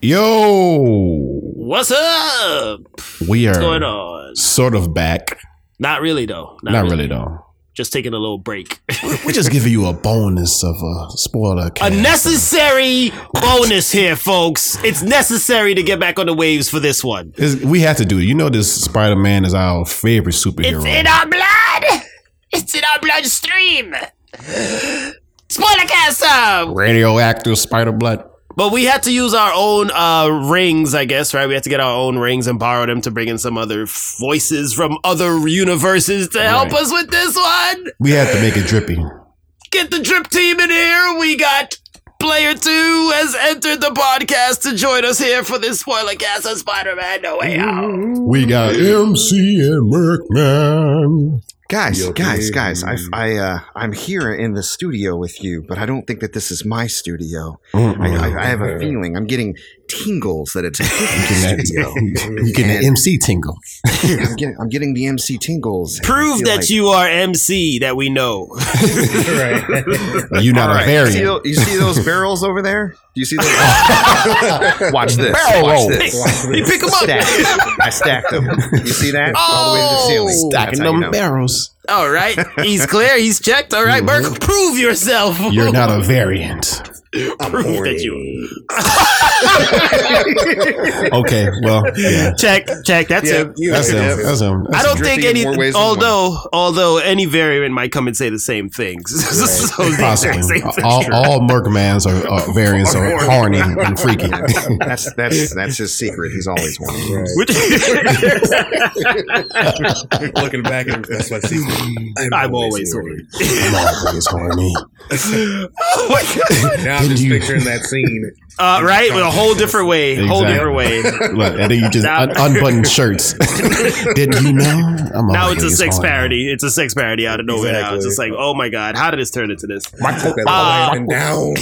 Yo, What's up? we are What's going on? sort of back. Not really though. Not, really though. Just taking a little break. We're just giving you a bonus of a spoiler. a necessary bonus here, folks. It's necessary to get back on the waves for this one. It's- we have to do it. You know, this Spider Man is our favorite superhero. It's in our blood. It's in our bloodstream. Spoiler cast. Radioactive Spider Blood. But we had to use our own uh, rings, I guess, right? We had to get our own rings and borrow them to bring in some other voices from other universes to help Right. us with this one. We have to make it drippy. Get the drip team in here. We got player two has entered the podcast to join us here for this spoiler cast of Spider-Man No Way Out. We got MC and Merkman. Guys, Yo, guys, guys! I, I, uh, I'm here in the studio with you, but I don't think that this is my studio. I, I, I have a feeling I'm getting tingles that it's a different studio. You getting an MC tingle. I'm getting, I'm getting the MC tingles. Prove that like- you are MC that we know. right. You're not All a right, you see, variant. tho- you see those barrels over there? Do you see those? Watch this. Barrel Watch roll. this. you pick them up. Stacked. I stacked them. You see that? All the way to the oh! ceiling. Oh. Stacking how you them know. barrels. All right. He's clear. He's checked. All right, Merc, mm-hmm. prove yourself. You're not a variant. Prove that you. Okay, well, yeah. Check, check. That's Yeah, him. That's yeah. him. That's him. I don't think any. more ways than Although, although any variant might come and say the same things. so Possibly. same thing. All, all Merkmans are uh, variants are horny and freaky. That's that's that's his secret. He's always one. Looking back, at that's my secret. I'm always horny. I'm always horny. oh my god! Now I'm Didn't just you- picturing that scene. Uh, right, with a whole different way, whole different way. Look, and then you just Now- un- unbutton shirts. Didn't you know? I'm Now it's a always sex horny. parody. It's a sex parody out of nowhere now. It's just like, oh my god, how did this turn into this? My coke is Ah. down.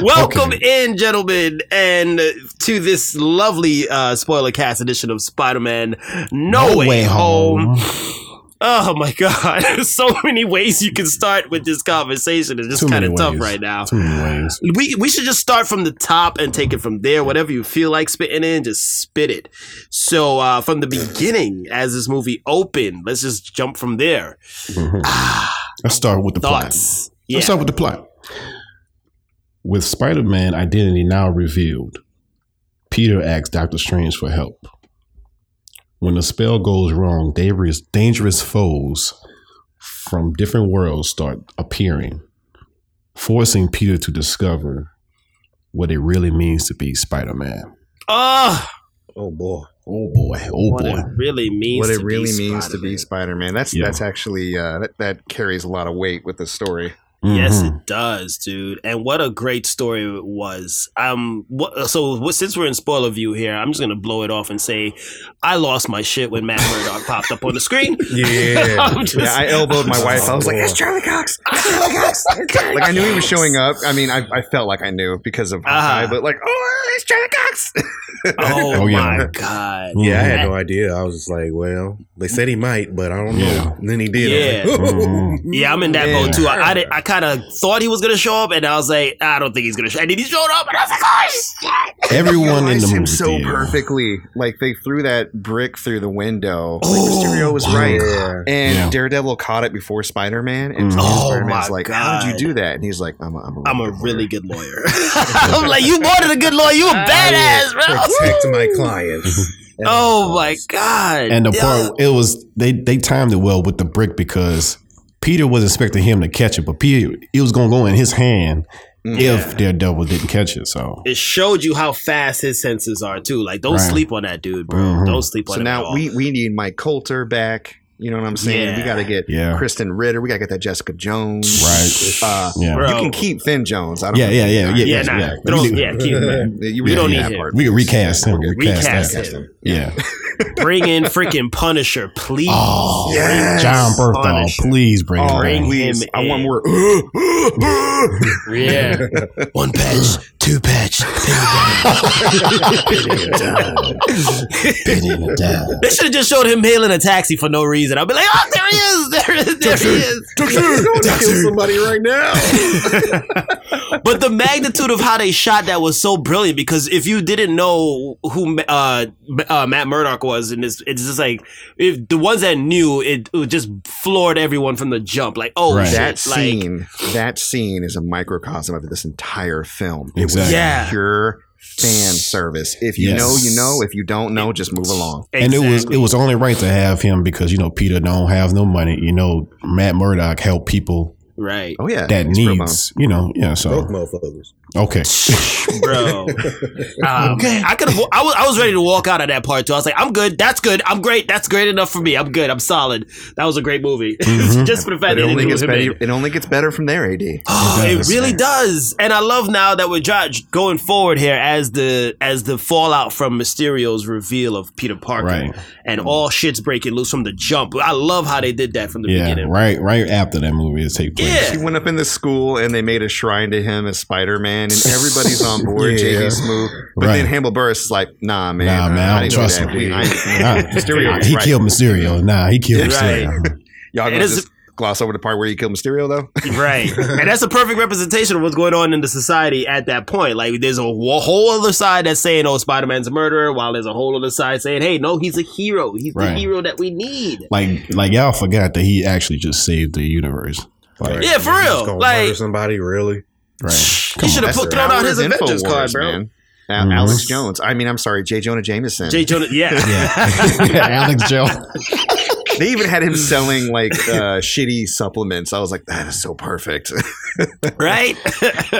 Welcome in, gentlemen, and to this lovely uh, spoiler cast edition of Spider-Man: No, Way, Home. Oh my god, There's so many ways you can start with this conversation. It's just kind of tough ways. right now. Too many ways. We we should just start from the top and take it from there. Whatever you feel like spitting in, just spit it. So uh, from the beginning, as this movie opened, let's just jump from there. Mhm. Let's start with the plot. Thoughts? Yeah. Let's start with the plot. With Spider-Man identity now revealed, Peter asks Doctor Strange for help. When the spell goes wrong, dangerous, dangerous foes from different worlds start appearing, forcing Peter to discover what it really means to be Spider-Man. Oh, Oh boy. Oh boy! Oh what boy! it really means. What to it really be means to be Spider-Man. Spider-Man. That's Yeah. that's actually uh, that that carries a lot of weight with the story. Yes, Mhm. it does, dude. And what a great story it was. Um, what, so what, since we're in spoiler view here, I'm just gonna blow it off and say, I lost my shit when Matt Murdock popped up on the screen. Yeah. Just- Yeah, I elbowed my wife. I was like, Oh, "It's Charlie Cox! It's Charlie Cox!" like I knew he was showing up. I mean, I, I felt like I knew because of Uh-huh. But like, oh, it's Charlie Cox! oh, Oh, yeah. my god. Yeah, I Mhm. had no idea. I was just like, well, they said he might, but I don't know. Yeah. And then he did. I Yeah. like, Mhm. Yeah, I'm in that Yeah. boat too. I, I, did- I kind of thought he was gonna show up, and I was like, I don't think he's gonna show. And then he showed up, and I was like, oh shit! Everyone in the Realized movie him so theater. perfectly. Like they threw that brick through the window. Like Mysterio was Oh, right. yeah. And Yeah. Daredevil caught it before Spider Man, and Mhm. Oh, Spider-Man's my like, "How did you do that?" And he's like, "I'm a, I'm a, I'm a good really good lawyer. I'm like, you more than a good lawyer. You a badass, bro. Protect my clients. Oh my god! And the Yeah. part it was they they timed it well with the brick because Peter was expecting him to catch it, but Peter it was gonna go in his hand Mm. if Daredevil didn't catch it. So it showed you how fast his senses are too. Like, don't Right. sleep on that dude, bro. Mhm. Don't sleep on So him. at now all. we we need Mike Colter back. You know what I'm saying? Yeah. We got to get Yeah. Krysten Ritter. We got to get that Jessica Jones. right, Uh, yeah, You can keep Finn Jones. I don't yeah, yeah, yeah, yeah, yeah, nah, yeah. Throw, We can- yeah, keep him. You We don't need need that him. part. We can recast him. Recast, Recast that. him. Yeah. Bring in freaking Punisher, please. Oh, Yes. Jon Bernthal, Punisher. please bring Oh, him Bring back. please. him I want more. Yeah. One patch, Two patch. Penny in the down. They should have just showed him hailing a taxi for no reason. I'd be like, oh, there he is. There, is, there he is. kill somebody right now. But the magnitude of how they shot that was so brilliant because if you didn't know who uh, uh, Matt Murdock was in this, it's just like if the ones that knew it, it just floored everyone from the jump. Like, oh Right. shit, That like, scene, that scene is a microcosm of this entire film. It Exactly. Yeah. pure fan service. If you Yes. know, you know. If you don't know, just move along. And it was it was only right to have him because you know Peter don't have no money. You know Matt Murdock help people right, Oh yeah, that he's pro bono. needs. You know, yeah. Broke So motherfuckers. Okay, bro. Um, I could have. I was. I was ready to walk out of that part too. I was like, I'm good. That's good. I'm great. That's great enough for me. I'm good. I'm solid. That was a great movie. Mhm. Just for the fact But that it only gets better. It only gets better from there. Ad. Oh, It it really does, and I love now that we're Josh going forward here as the as the fallout from Mysterio's reveal of Peter Parker, Right. and all shit's breaking loose from the jump. I love how they did that from the yeah, beginning. right, right after that movie is take place. Yeah. He went up in the school and they made a shrine to him as Spider Man, and everybody's on board. Yeah. JB Smoove, but Right. then Hannibal Buress is like, "Nah, man, Nah, man, I don't didn't trust that. him. We- Nah, Mysterio was he right. killed Mysterio. Nah, he killed Right. Mysterio. Y'all gonna is- just gloss over the part where he killed Mysterio, though? Right. and that's a perfect representation of what's going on in the society at that point. Like, there's a whole other side that's saying, oh, Spider Man's a murderer, while there's a whole other side saying, hey, no, he's a hero. He's the hero that we need. Like, like y'all forgot that he actually just saved the universe. Like, Yeah, for real. gonna Like- murder somebody, really? Right. he should have put thrown out his of Avengers Infowars, card, bro. man. Al- Mhm. Alex Jones. I mean, I'm sorry, J. Jonah Jameson. Jay Jonah, yeah. Yeah, Alex Jones. they even had him selling like uh, shitty supplements. I was like, that is so perfect. right?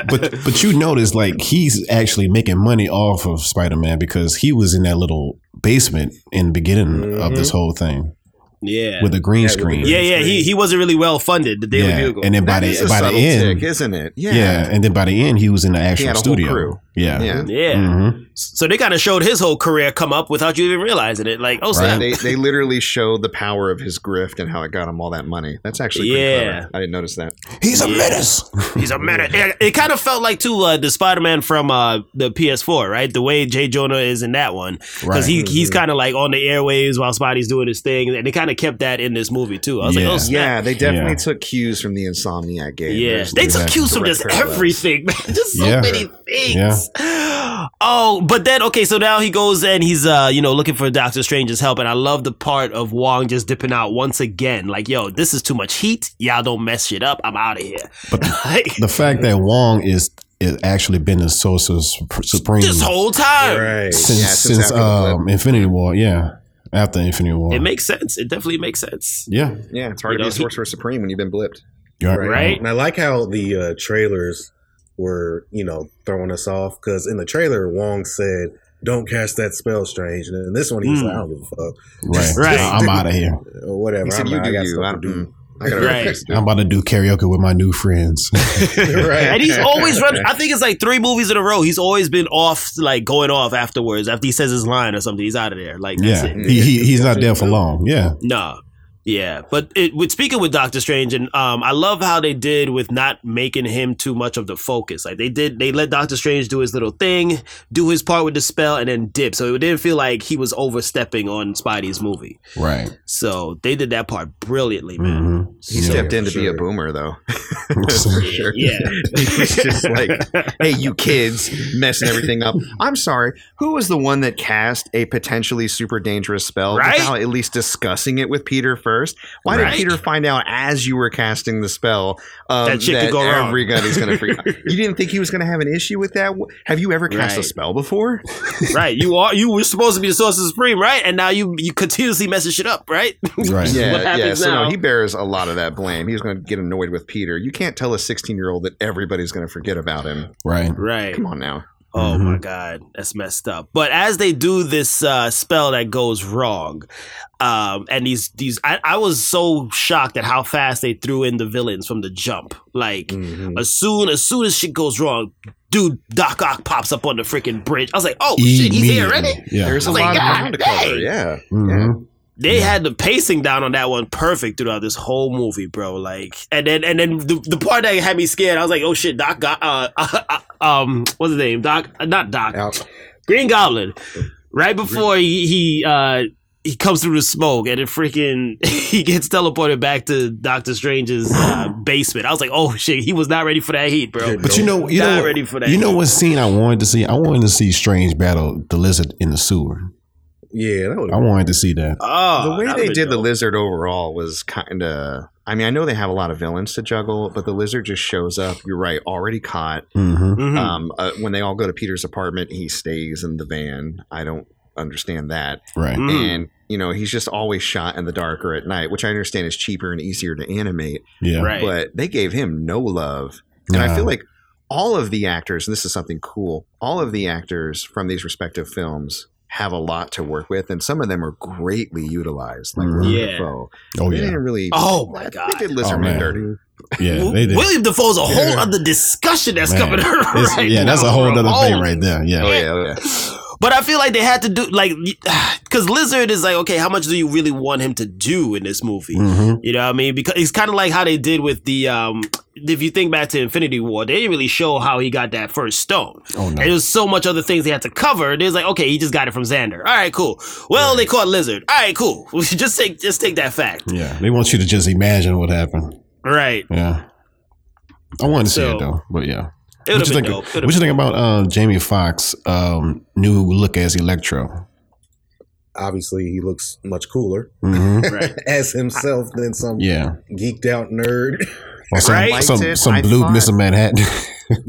but but you notice like he's actually making money off of Spider Man because he was in that little basement in the beginning of this whole thing yeah. with a green Yeah, screen. yeah, yeah. He, he wasn't really well funded, the Daily Yeah, Bugle. and then by That the by the end, tick, isn't it? Yeah. yeah. and then by the end he was in the actual had a whole studio. crew. Yeah, Yeah. yeah. Mhm. So they kind of showed his whole career come up without you even realizing it. Like, oh, Right. snap. They, they literally showed the power of his grift and how it got him all that money. That's actually pretty Yeah. clever. I didn't notice that. He's a Yeah. menace. He's a menace. It, it kind of felt like too uh, the Spider Man from uh, the PS4, right? The way Jay Jonah is in that one, because Right. he he's kind of like on the airwaves while Spidey's doing his thing, and they kind of kept that in this movie too. I was Yeah. like, oh snap. Yeah, they definitely Yeah. took cues from the Insomniac game. Yeah, There's- they took cues from just parallels. everything, man. Just so Yeah. many things. Oh, but then okay, so now he goes and he's uh, you know, looking for Doctor Strange's help, and I love the part of Wong just dipping out once again. Like, yo, this is too much heat. Y'all don't mess shit up. I'm out of here. But Like, the fact that Wong is is actually been the Sorcerer Sup- Supreme this whole time. Right. since Yeah, since since, um, Infinity War. Yeah, after Infinity War. It makes sense. It definitely makes sense. yeah, Yeah, it's hard You to know, be a he- sorcerer supreme when you've been blipped. You're Right. And I like how the uh, trailers were, you know, throwing us off because in the trailer, Wong said, "Don't cast that spell, strange," and in this one, he's Mm. like, "I don't give a fuck." Right, Right. I'm out of here. Or whatever. He said, I'm "You do I you. I don't- do. I gotta Right. I'm about to do karaoke with my new friends. right. And he's always running. I think it's like three movies in a row. He's always been off, like going off afterwards. After he says his line or something, he's out of there. Like, that's yeah, it. he, he he's not there for long. Yeah, No. Yeah, but it, with speaking with Doctor Strange, and um, I love how they did with not making him too much of the focus. Like they did, they let Doctor Strange do his little thing, do his part with the spell, and then dip. So it didn't feel like he was overstepping on Spidey's movie. right. So they did that part brilliantly, man. Mhm. He Yeah. stepped in to for be a boomer, though. Sure. Yeah, he was just like, "Hey, you kids, messing everything up." I'm sorry. Who was the one that cast a potentially super dangerous spell Right? without at least discussing it with Peter first? Why Right. did Peter find out as you were casting the spell um, That shit could go wrong. everybody's going to freak out? You didn't think he was going to have an issue with that? Have you ever cast a spell before? right. You are you were supposed to be the Sorcerer Supreme, right? And now you you continuously messing shit up, right? Right. Yeah, What yeah. happens So now? no, he bears a lot of that blame. He's going to get annoyed with Peter. You can't tell a 16 year old that everybody's going to forget about him. Right. right. Come on now. Oh Mhm. my god, that's messed up. But as they do this uh, spell that goes wrong, um, and these these, I, I was so shocked at how fast they threw in the villains from the jump. Like Mhm. as soon as soon as shit goes wrong, dude, Doc Ock pops up on the freaking bridge. I was like, oh shit, he's here already. Yeah. There's a I was lot like, of God ground to cover. dang. Yeah. Mhm. They had the pacing down on that one perfect throughout this whole movie, bro. Like, and then and then the, the part that had me scared, I was like, oh shit, Doc got uh, uh, um, what's his name? Doc, uh, not Doc, Out. Green Goblin. Right before he he uh he comes through the smoke and then freaking he gets teleported back to Doctor Strange's uh, basement. I was like, oh shit, he was not ready for that heat, bro. But you know, you Not know, ready for that. you know what scene I wanted to see? I wanted to see Strange battle the lizard in the sewer. Yeah, that would I wanted to see that. Oh, the way they would've did the lizard overall was kind of. I mean, I know they have a lot of villains to juggle, but the lizard just shows up. You're right, already caught. hmm Mhm. Um, uh, when they all go to Peter's apartment, he stays in the van. I don't understand that. Right. Mm. And you know, he's just always shot in the dark or at night, which I understand is cheaper and easier to animate. Yeah. Right. But they gave him no love, and I feel like all of the actors, and this is something cool. All of the actors from these respective films have a lot to work with, and some of them are greatly utilized. Like Mhm. Willem Yeah. Dafoe. Oh they yeah. didn't really. Oh my god, They did Lizard Oh, Man man. dirty. Yeah. They did. William Dafoe's a whole other discussion that's Man. coming It's- right yeah, that's a whole bro. other Oh, thing right there. Yeah. Oh yeah, oh yeah. But I feel like they had to do like because Lizard is like, okay, how much do you really want him to do in this movie? hmm You know what I mean? Because it's kind of like how they did with the um if you think back to Infinity War, they didn't really show how he got that first stone. Oh no. there was so much other things they had to cover. There's like, okay, he just got it from Xandar. All right, cool. Well, they caught Lizard. All right, cool. just take just take that fact. Yeah. They want you to just imagine what happened. Right. Yeah. I wanted to see it though, but yeah. It What would you think? dope. What you think about uh, Jamie Foxx' um, new look as Electro? obviously he looks much cooler hmm right. as himself than some Yeah. geeked out nerd. Or some, Right. some, Liked some blue thought- Mr. Manhattan.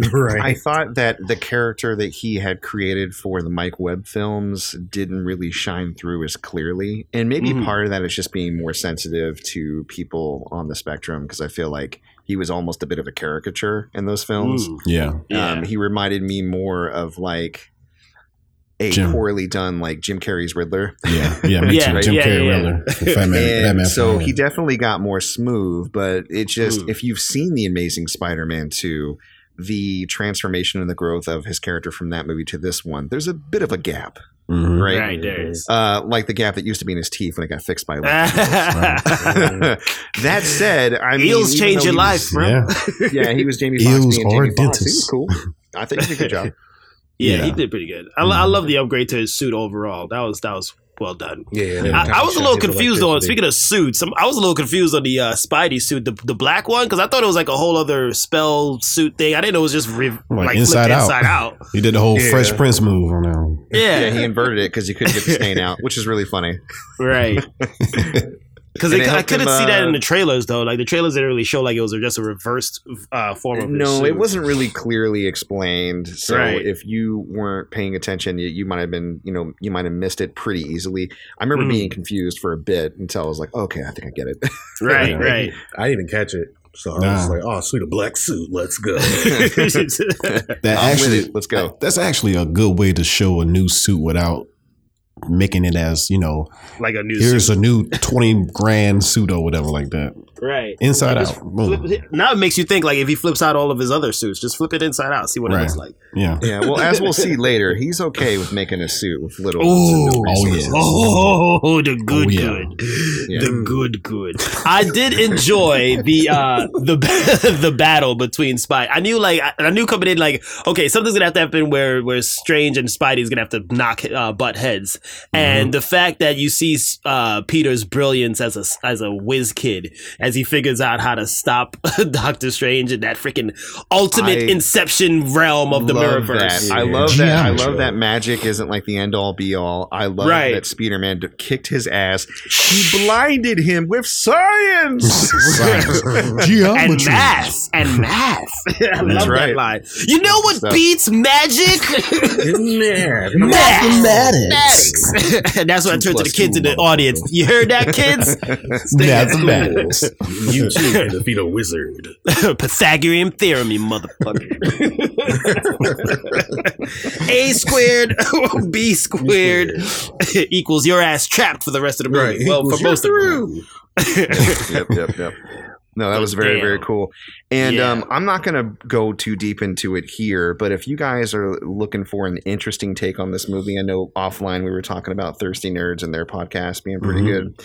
right. I thought that the character that he had created for the Marc Webb films didn't really shine through as clearly. And maybe Mhm. part of that is just being more sensitive to people on the spectrum because I feel like he was almost a bit of a caricature in those films. Mm, yeah. yeah. Um, he reminded me more of like a Jim. poorly done like Jim Carrey's Riddler. Yeah. Yeah. Me Yeah, too. Jim yeah, Carrey yeah, Riddler. Fat Man, and Batman so Forever. he definitely got more smooth, but it just Mm. if you've seen the Amazing Spider-Man 2, the transformation and the growth of his character from that movie to this one, there's a bit of a gap, Mhm. right? Right there is. Uh, like the gap that used to be in his teeth when it got fixed by. yeah, that said, I mean, Eels even change though your life, was- bro. Yeah. Yeah, he was Jamie Foxx Eels being or Jamie Foxx. He was cool. I think he did a good job. Yeah, Yeah. he did pretty good. I, lo- I love the upgrade to his suit overall. That was that was well done. yeah, Yeah. I, I was a little confused on speaking of suits. I'm- I was a little confused on the uh, Spidey suit, the, the black one, because I thought it was like a whole other spell suit thing. I didn't know it was just re- Like like, inside flipped out. inside out. He did the whole Yeah. Fresh Prince move on that one. Yeah, Yeah, he inverted it because he couldn't get the stain out, which is really funny. right. Because I couldn't him, see that uh, in the trailers though. Like the trailers didn't really show like it was just a reversed uh, form of his No, suit. it wasn't really clearly explained. So Right. if you weren't paying attention, you, you might have been, you know, you might have missed it pretty easily. I remember Mm. being confused for a bit until I was like, okay, I think I get it. Right, Yeah. right. I didn't even catch it. So I was like, oh, sweet, a black suit. Let's go. That actually. Let's go. That's actually a good way to show a new suit without making it as you know. like a new Here's suit. a new twenty grand suit or whatever like that. Right. Inside out. Boom. flip now it makes you think like if he flips out all of his other suits, just flip it inside out, see what it looks like. Yeah. Yeah, well, as we'll see later, he's okay with making a suit with little. Ooh. little Oh, resources. yeah. Oh, the good, Oh, yeah. good, Yeah. the good, good. I did enjoy the uh the the battle between Spidey. I knew like I, I knew coming in like okay, something's gonna have to happen where where Strange and Spidey's gonna have to knock uh, butt heads, and the fact that you see uh Peter's brilliance as a as a whiz kid as he figures out how to stop Doctor Strange in that freaking ultimate I Inception realm of the love Mirrorverse. That. I Yeah. love that. I love that magic isn't like the end all be all. I love Right. that Spider-Man kicked his ass. He blinded him with science. and Geometry. math and math. I love that right. line. You know what Stuff. beats magic? Man. Mathematics. And that's what I Two turned to the kids in the audience. You heard that, kids? Mathematics. You too can defeat a wizard. Pythagorean theorem, you motherfucker. A squared, B squared equals your ass trapped for the rest of the movie. Right. Well, for most of the movie. yep, yep, yep. No, that was very, very cool. And Yeah. um, I'm not going to go too deep into it here, but if you guys are looking for an interesting take on this movie, I know offline we were talking about Thirsty Nerds and their podcast being pretty Mhm. good.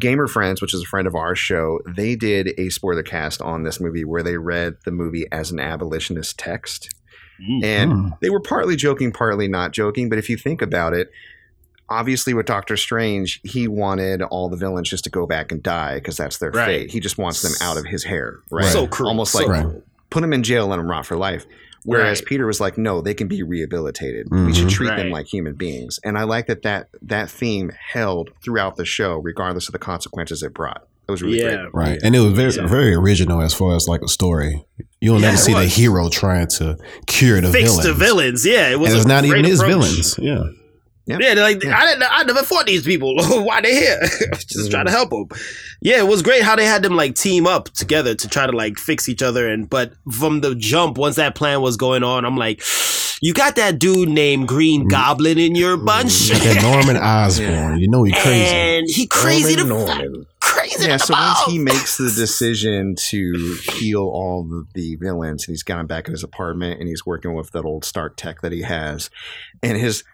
Gamer Friends, which is a friend of our show, they did a spoiler cast on this movie where they read the movie as an abolitionist text. Mm. And Hmm. they were partly joking, partly not joking. But if you think about it, obviously with Doctor Strange, he wanted all the villains just to go back and die because that's their Right. fate. He just wants them out of his hair, right? So cruel. Almost so like Right. cruel. put them in jail, and let them rot for life. Whereas Right. Peter was like, no, they can be rehabilitated. We mm-hmm. should treat them like human beings. And I like that that that theme held throughout the show, regardless of the consequences it brought. It was really Yeah. great. Right. And it was very Yeah. very original as far as like a story. You don't Yeah, never it see the hero trying to cure the Fix villains. the villains. Yeah, it was. and it's not even great his approach. villains. Yeah. Yeah. Yeah, they're like I didn't. I never fought these people. Why they here? Just trying to mm-hmm. help them. Yeah, it was great how they had them like team up together to try to like fix each other. And but from the jump, once that plan was going on, I'm like, you got that dude named Green mm-hmm. Goblin in your mm-hmm. bunch, That Norman Osborn. You know he crazy. and he crazy to Norman, fuck- Norman. crazy. Yeah, to so once he makes the decision to heal all of the villains, and he's got him back in his apartment, and he's working with that old Stark tech that he has, and his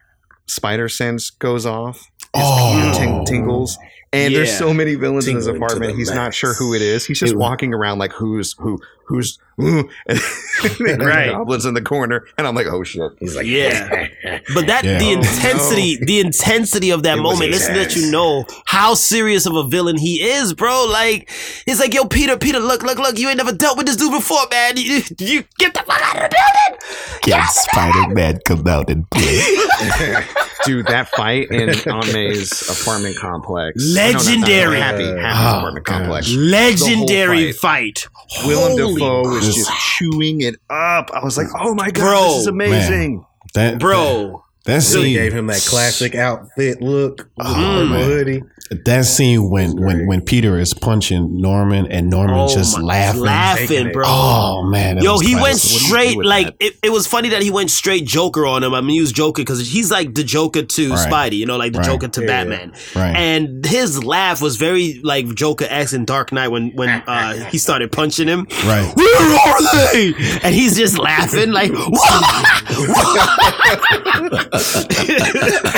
spider sense goes off, his Oh. ting- tingles, and there's so many villains in his apartment. the He's not sure who it is. He's just It- walking around like who's who, who's who, and the Right. goblins in the corner, and I'm like, oh shit. He's like, Yeah. But that Yeah. the Oh, intensity, the intensity of that It moment, let's let you know how serious of a villain he is, bro. Like he's like, yo, Peter, Peter, look, look, look, you ain't never dealt with this dude before, man. You, you get the fuck out of the building. Can Spider Man come out and play? Dude, that fight in Ame's apartment complex. Legendary. No, not that, no, happy, happy Oh, apartment gosh. complex. Legendary The fight. Willem Holy Dafoe was This- just chewing it up. I was like, "Oh my god, Bro, this is amazing!" That bro. That So he scene, gave him that classic outfit look with Oh, the hoodie. That scene when when when Peter is punching Norman and Norman Oh just my- laughing. laughing, bro. Oh man, Yo, he went classic. What do you do straight like it, it was funny that he went straight Joker on him. I mean, he was Joker because he's like the Joker to Right. Spidey, you know, like the Right. Joker to Yeah. Batman. right. And his laugh was very like Joker X in Dark Knight when when uh, he started punching him. right. Where are they? And he's just laughing like, I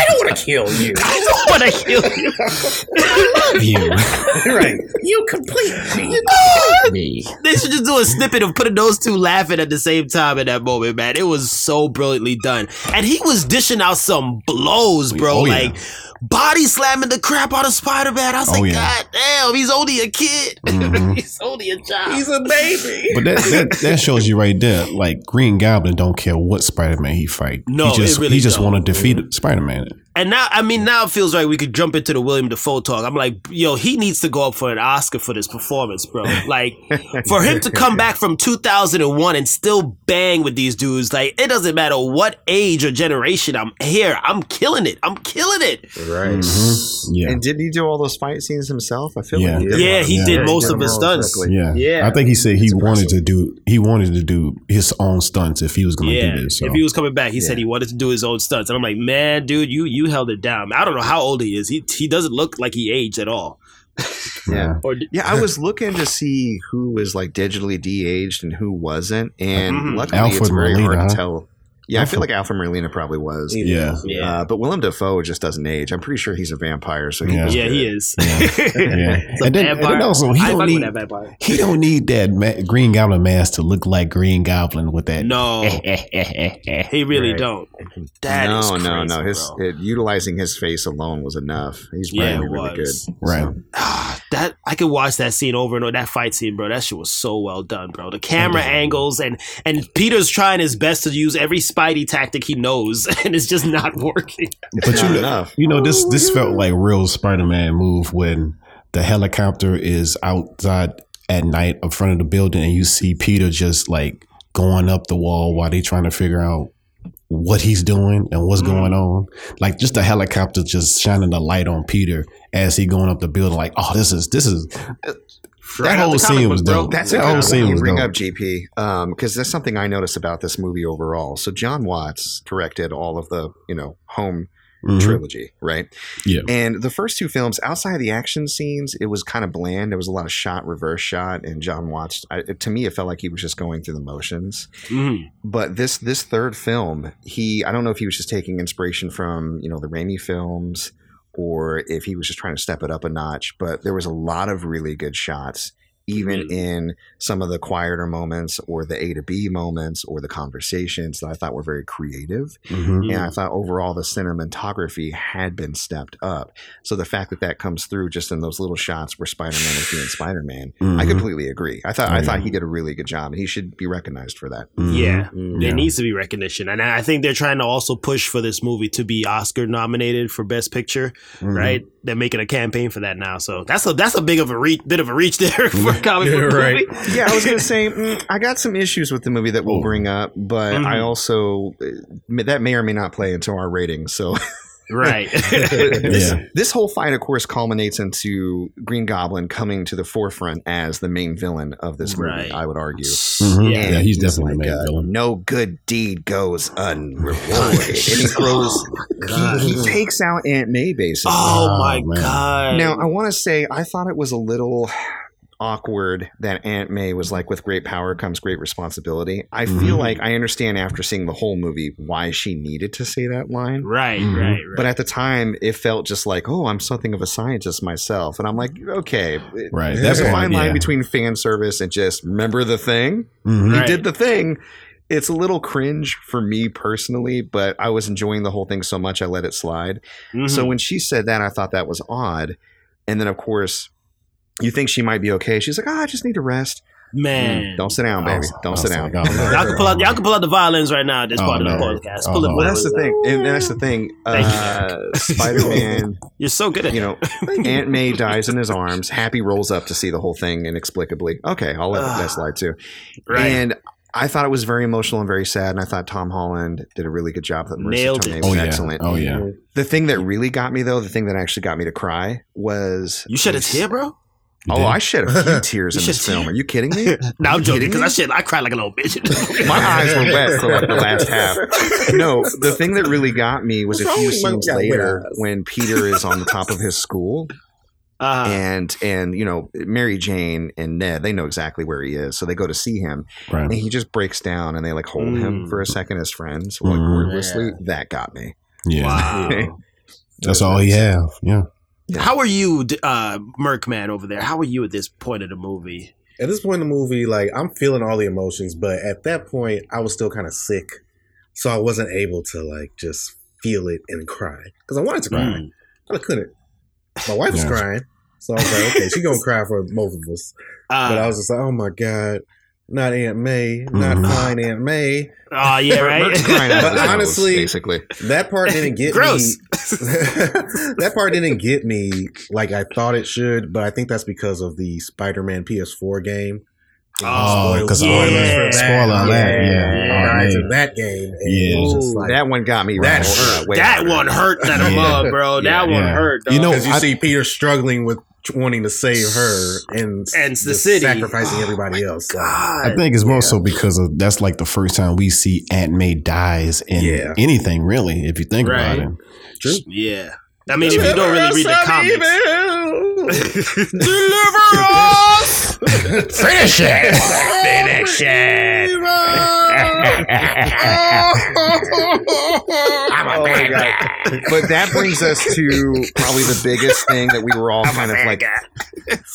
don't want to kill you. I don't want to kill you. I love you. right. You complete me. Me. They should just do a snippet of putting those two laughing at the same time in that moment, man. It was so brilliantly done. And he was dishing out some blows, bro. Oh, yeah. like body slamming the crap out of Spider Man. I was Oh, like, yeah. God damn, he's only a kid. Mhm. he's only a child. He's a baby. But that, that that shows you right there. Like Green Goblin don't care what Spider Man he fight. No, he just it really he just don't. want to defeat Spider Man. And now, I mean, now it feels like we could jump into the William Dafoe talk. I'm like, yo, he needs to go up for an Oscar for this performance, bro. Like, for him to come back from 2001 and still bang with these dudes, like, it doesn't matter what age or generation I'm here. I'm killing it. I'm killing it. Right. Mm-hmm. Yeah. And didn't he do all those fight scenes himself? I feel Yeah. like he did. Yeah, he Yeah. did Yeah, most did of his stunts. correctly. yeah. Yeah. I think he said he It's wanted impressive. to do he wanted to do his own stunts if he was going to Yeah, do this. So. if he was coming back, he said he wanted to do his own stunts, and I'm like, man, dude, you you you held it down. I don't know how old he is. He he doesn't look like he aged at all. Yeah. Or Yeah, I was looking to see who was like digitally de-aged and who wasn't, and Mhm. luckily Alfred it's very Molina, hard to tell. Yeah, I feel like Alfred Molina probably was. yeah. yeah, Uh, but Willem Dafoe just doesn't age. I'm pretty sure he's a vampire, so he Yeah. yeah, he is. Yeah. It's a And then, and then also he I don't need that vampire. he don't need that ma- Green Goblin mask to look like Green Goblin with that. No, he really Right. don't. That no, is no, crazy, no. His bro. it, utilizing his face alone was enough. He's Yeah, really, really good. Right. So, Ah, that I could watch that scene over and over. That fight scene, bro. That shit was so well done, bro. The camera angles and and Peter's trying his best to use every Spidey tactic he knows, and it's just not working. But you not know, enough. you know this this felt like real Spider-Man move when the helicopter is outside at night in front of the building and you see Peter just like going up the wall while they trying to figure out what he's doing and what's Mhm. going on. Like just the helicopter just shining the light on Peter as he going up the building. Like, oh, this is this is Right that whole scene was dope. That's that a whole scene you was bring dope. up, GP, because that's something I noticed about this movie overall. So Jon Watts directed all of the, you know, home Mhm. trilogy, right? Yeah. And the first two films, outside of the action scenes, it was kind of bland. There was a lot of shot, reverse shot, and Jon Watts. I, to me, it felt like he was just going through the motions. Mhm. But this this third film, he I don't know if he was just taking inspiration from you know the Raimi films or if he was just trying to step it up a notch. But there was a lot of really good shots, even in some of the quieter moments or the A to B moments or the conversations that I thought were very creative. Mhm. And I thought overall the cinematography had been stepped up. So the fact that that comes through just in those little shots where Spider Man is being Spider Man, I Mhm. completely agree. I thought I thought he did a really good job, and he should be recognized for that. Mhm. Yeah. Mm. There needs to be recognition. And I think they're trying to also push for this movie to be Oscar nominated for Best Picture, right? They're making a campaign for that now. So that's a that's a big of a reach, bit of a reach there for a comic Yeah, book right. movie. yeah, I was gonna say mm, I got some issues with the movie that we'll Oh. bring up, but Mhm. I also uh, that may or may not play into our rating. So Right. this, Yeah. this whole fight, of course, culminates into Green Goblin coming to the forefront as the main villain of this movie. Right. I would argue. Mhm. Yeah. Yeah, he's definitely the like, main uh, villain. No good deed goes unrewarded. and he throws, God. he, he takes out Aunt May basically. oh Oh, my man. god. Now, I want to say I thought it was a little awkward that Aunt May was like, with great power comes great responsibility. I feel Mhm. like I understand after seeing the whole movie why she needed to say that line. right, Mhm. right, right. But at the time, it felt just like, oh, I'm something of a scientist myself. And I'm like, okay. Right. There's That's a fine line yeah. between fan service and just remember the thing. Mhm. Right. He did the thing. It's a little cringe for me personally, but I was enjoying the whole thing so much I let it slide. So when she said that, I thought that was odd. And then, of course, you think she might be okay. She's like, oh, I just need to rest. man, mm, Don't sit down, baby. I Don't was sit down. oh. Y'all can pull out. Y'all can pull out the violins right now. at This Oh, part of the no. podcast. Oh, Pull it. Well, that's the thing. And that's the thing. Thank Uh, Spider Man, You're so good at you know, Aunt May dies in his arms. Happy rolls up to see the whole thing inexplicably. Okay, I'll let that slide too. Right. And I thought it was very emotional and very sad. And I thought Tom Holland did a really good job. That Marisa Nailed Tomei it. was Oh yeah. excellent. Oh yeah. Mm-hmm. The thing that really got me, though, the thing that actually got me to cry was You shed a tear, bro. Oh, I shed a few tears in shed this film. Are you kidding me? No, I'm joking kidding because? I shit. I cried like a little bitch. My eyes were wet for like the last half. No, the thing that really got me was What's a few scenes later when Peter is on the top of his school Uh, and and you know Mary Jane and Ned they know exactly where he is, so they go to see him Right. and he just breaks down and they like hold him Mm. for a second as friends, like Mhm. wordlessly. That got me. Yeah. wow. That's all he have. Yeah. How are you, d- uh, Merkman over there? How are you at this point of the movie? At this point in the movie, like I'm feeling all the emotions, but at that point, I was still kind of sick, so I wasn't able to like just feel it and cry because I wanted to cry, Mm. but I couldn't. My wife was Yeah. crying, so I was like, okay, she gonna cry for both of us. But I Uh, was just like, oh my god, not Aunt May, not Mhm. fine Aunt May. oh yeah, right. Mert's crying out of But honestly- basically, That part didn't get Gross. me. that part didn't get me like I thought it should, but I think that's because of the Spider-Man PS4 game. Oh, because all for that- spoiler alert, yeah. Yeah. Guys Oh, in that game. Yeah. it was just Ooh, like, that one got me. that right. hurt. Way that harder. one hurt that a Yeah. mug, bro. That one Yeah. hurt. Dog. You know, because you I- see Peter struggling with wanting to save her and, And the city. sacrificing everybody oh, else. So, God. I think it's more so because of that's like the first time we see Aunt May dies in Yeah. anything really, if you think Right. about it. True. Yeah. I mean, if you don't really read the comics. Deliver us! Finish it. Finish it. Oh my God. But that brings us to probably the biggest thing that we were all kind of like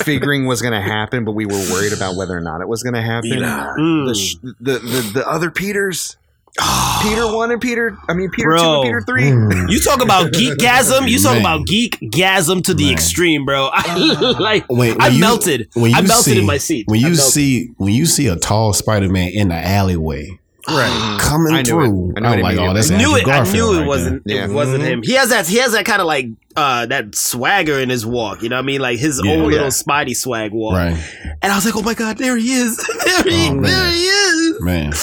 figuring was going to happen, but we were worried about whether or not it was going to happen. Mm. The, sh- the, the the other Peters, Peter one and Peter, I mean Peter two and Peter three. Mm. You talk about geekgasm. You talk Man. about geekgasm to the Man. extreme, bro. I like. Wait, I you- melted. when I melted see- in my seat. When you see when you see a tall Spider Man in the alleyway Right. coming I through, it. I knew I'm like, oh, immediately. that's I knew Andrew it. I knew it right wasn't. there. It Yeah. wasn't Mhm. him. He has that. He has that kind of like uh that swagger in his walk. You know what I mean? Like his Yeah. own Oh, little yeah. Spidey swag walk. Right, And I was like, oh my god, there he is. there he, Oh, man. there he is. Man.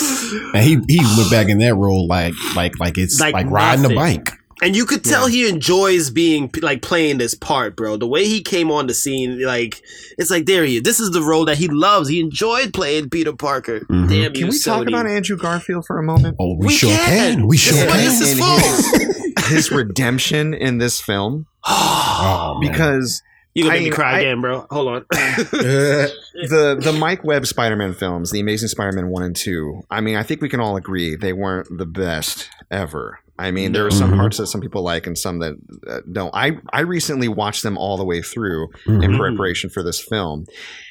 And he he went back in that role like like like it's Like like, riding a bike. And you could tell he enjoys being like playing this part, bro. The way he came on the scene, like it's like there he is. This is the role that he loves. He enjoyed playing Peter Parker. Mhm. Damn Can you, we talk about Andrew Garfield for a moment? Oh, we, We sure can. can. We This sure is can. this is And his- his redemption in this film Oh, because you gonna make me cry I- again, bro. Hold on. the the Marc Webb Spider-Man films, the Amazing Spider-Man one and two. I mean, I think we can all agree they weren't the best ever. I mean, there are some Mhm. parts that some people like and some that uh, don't. I I recently watched them all the way through in Mhm. preparation for this film,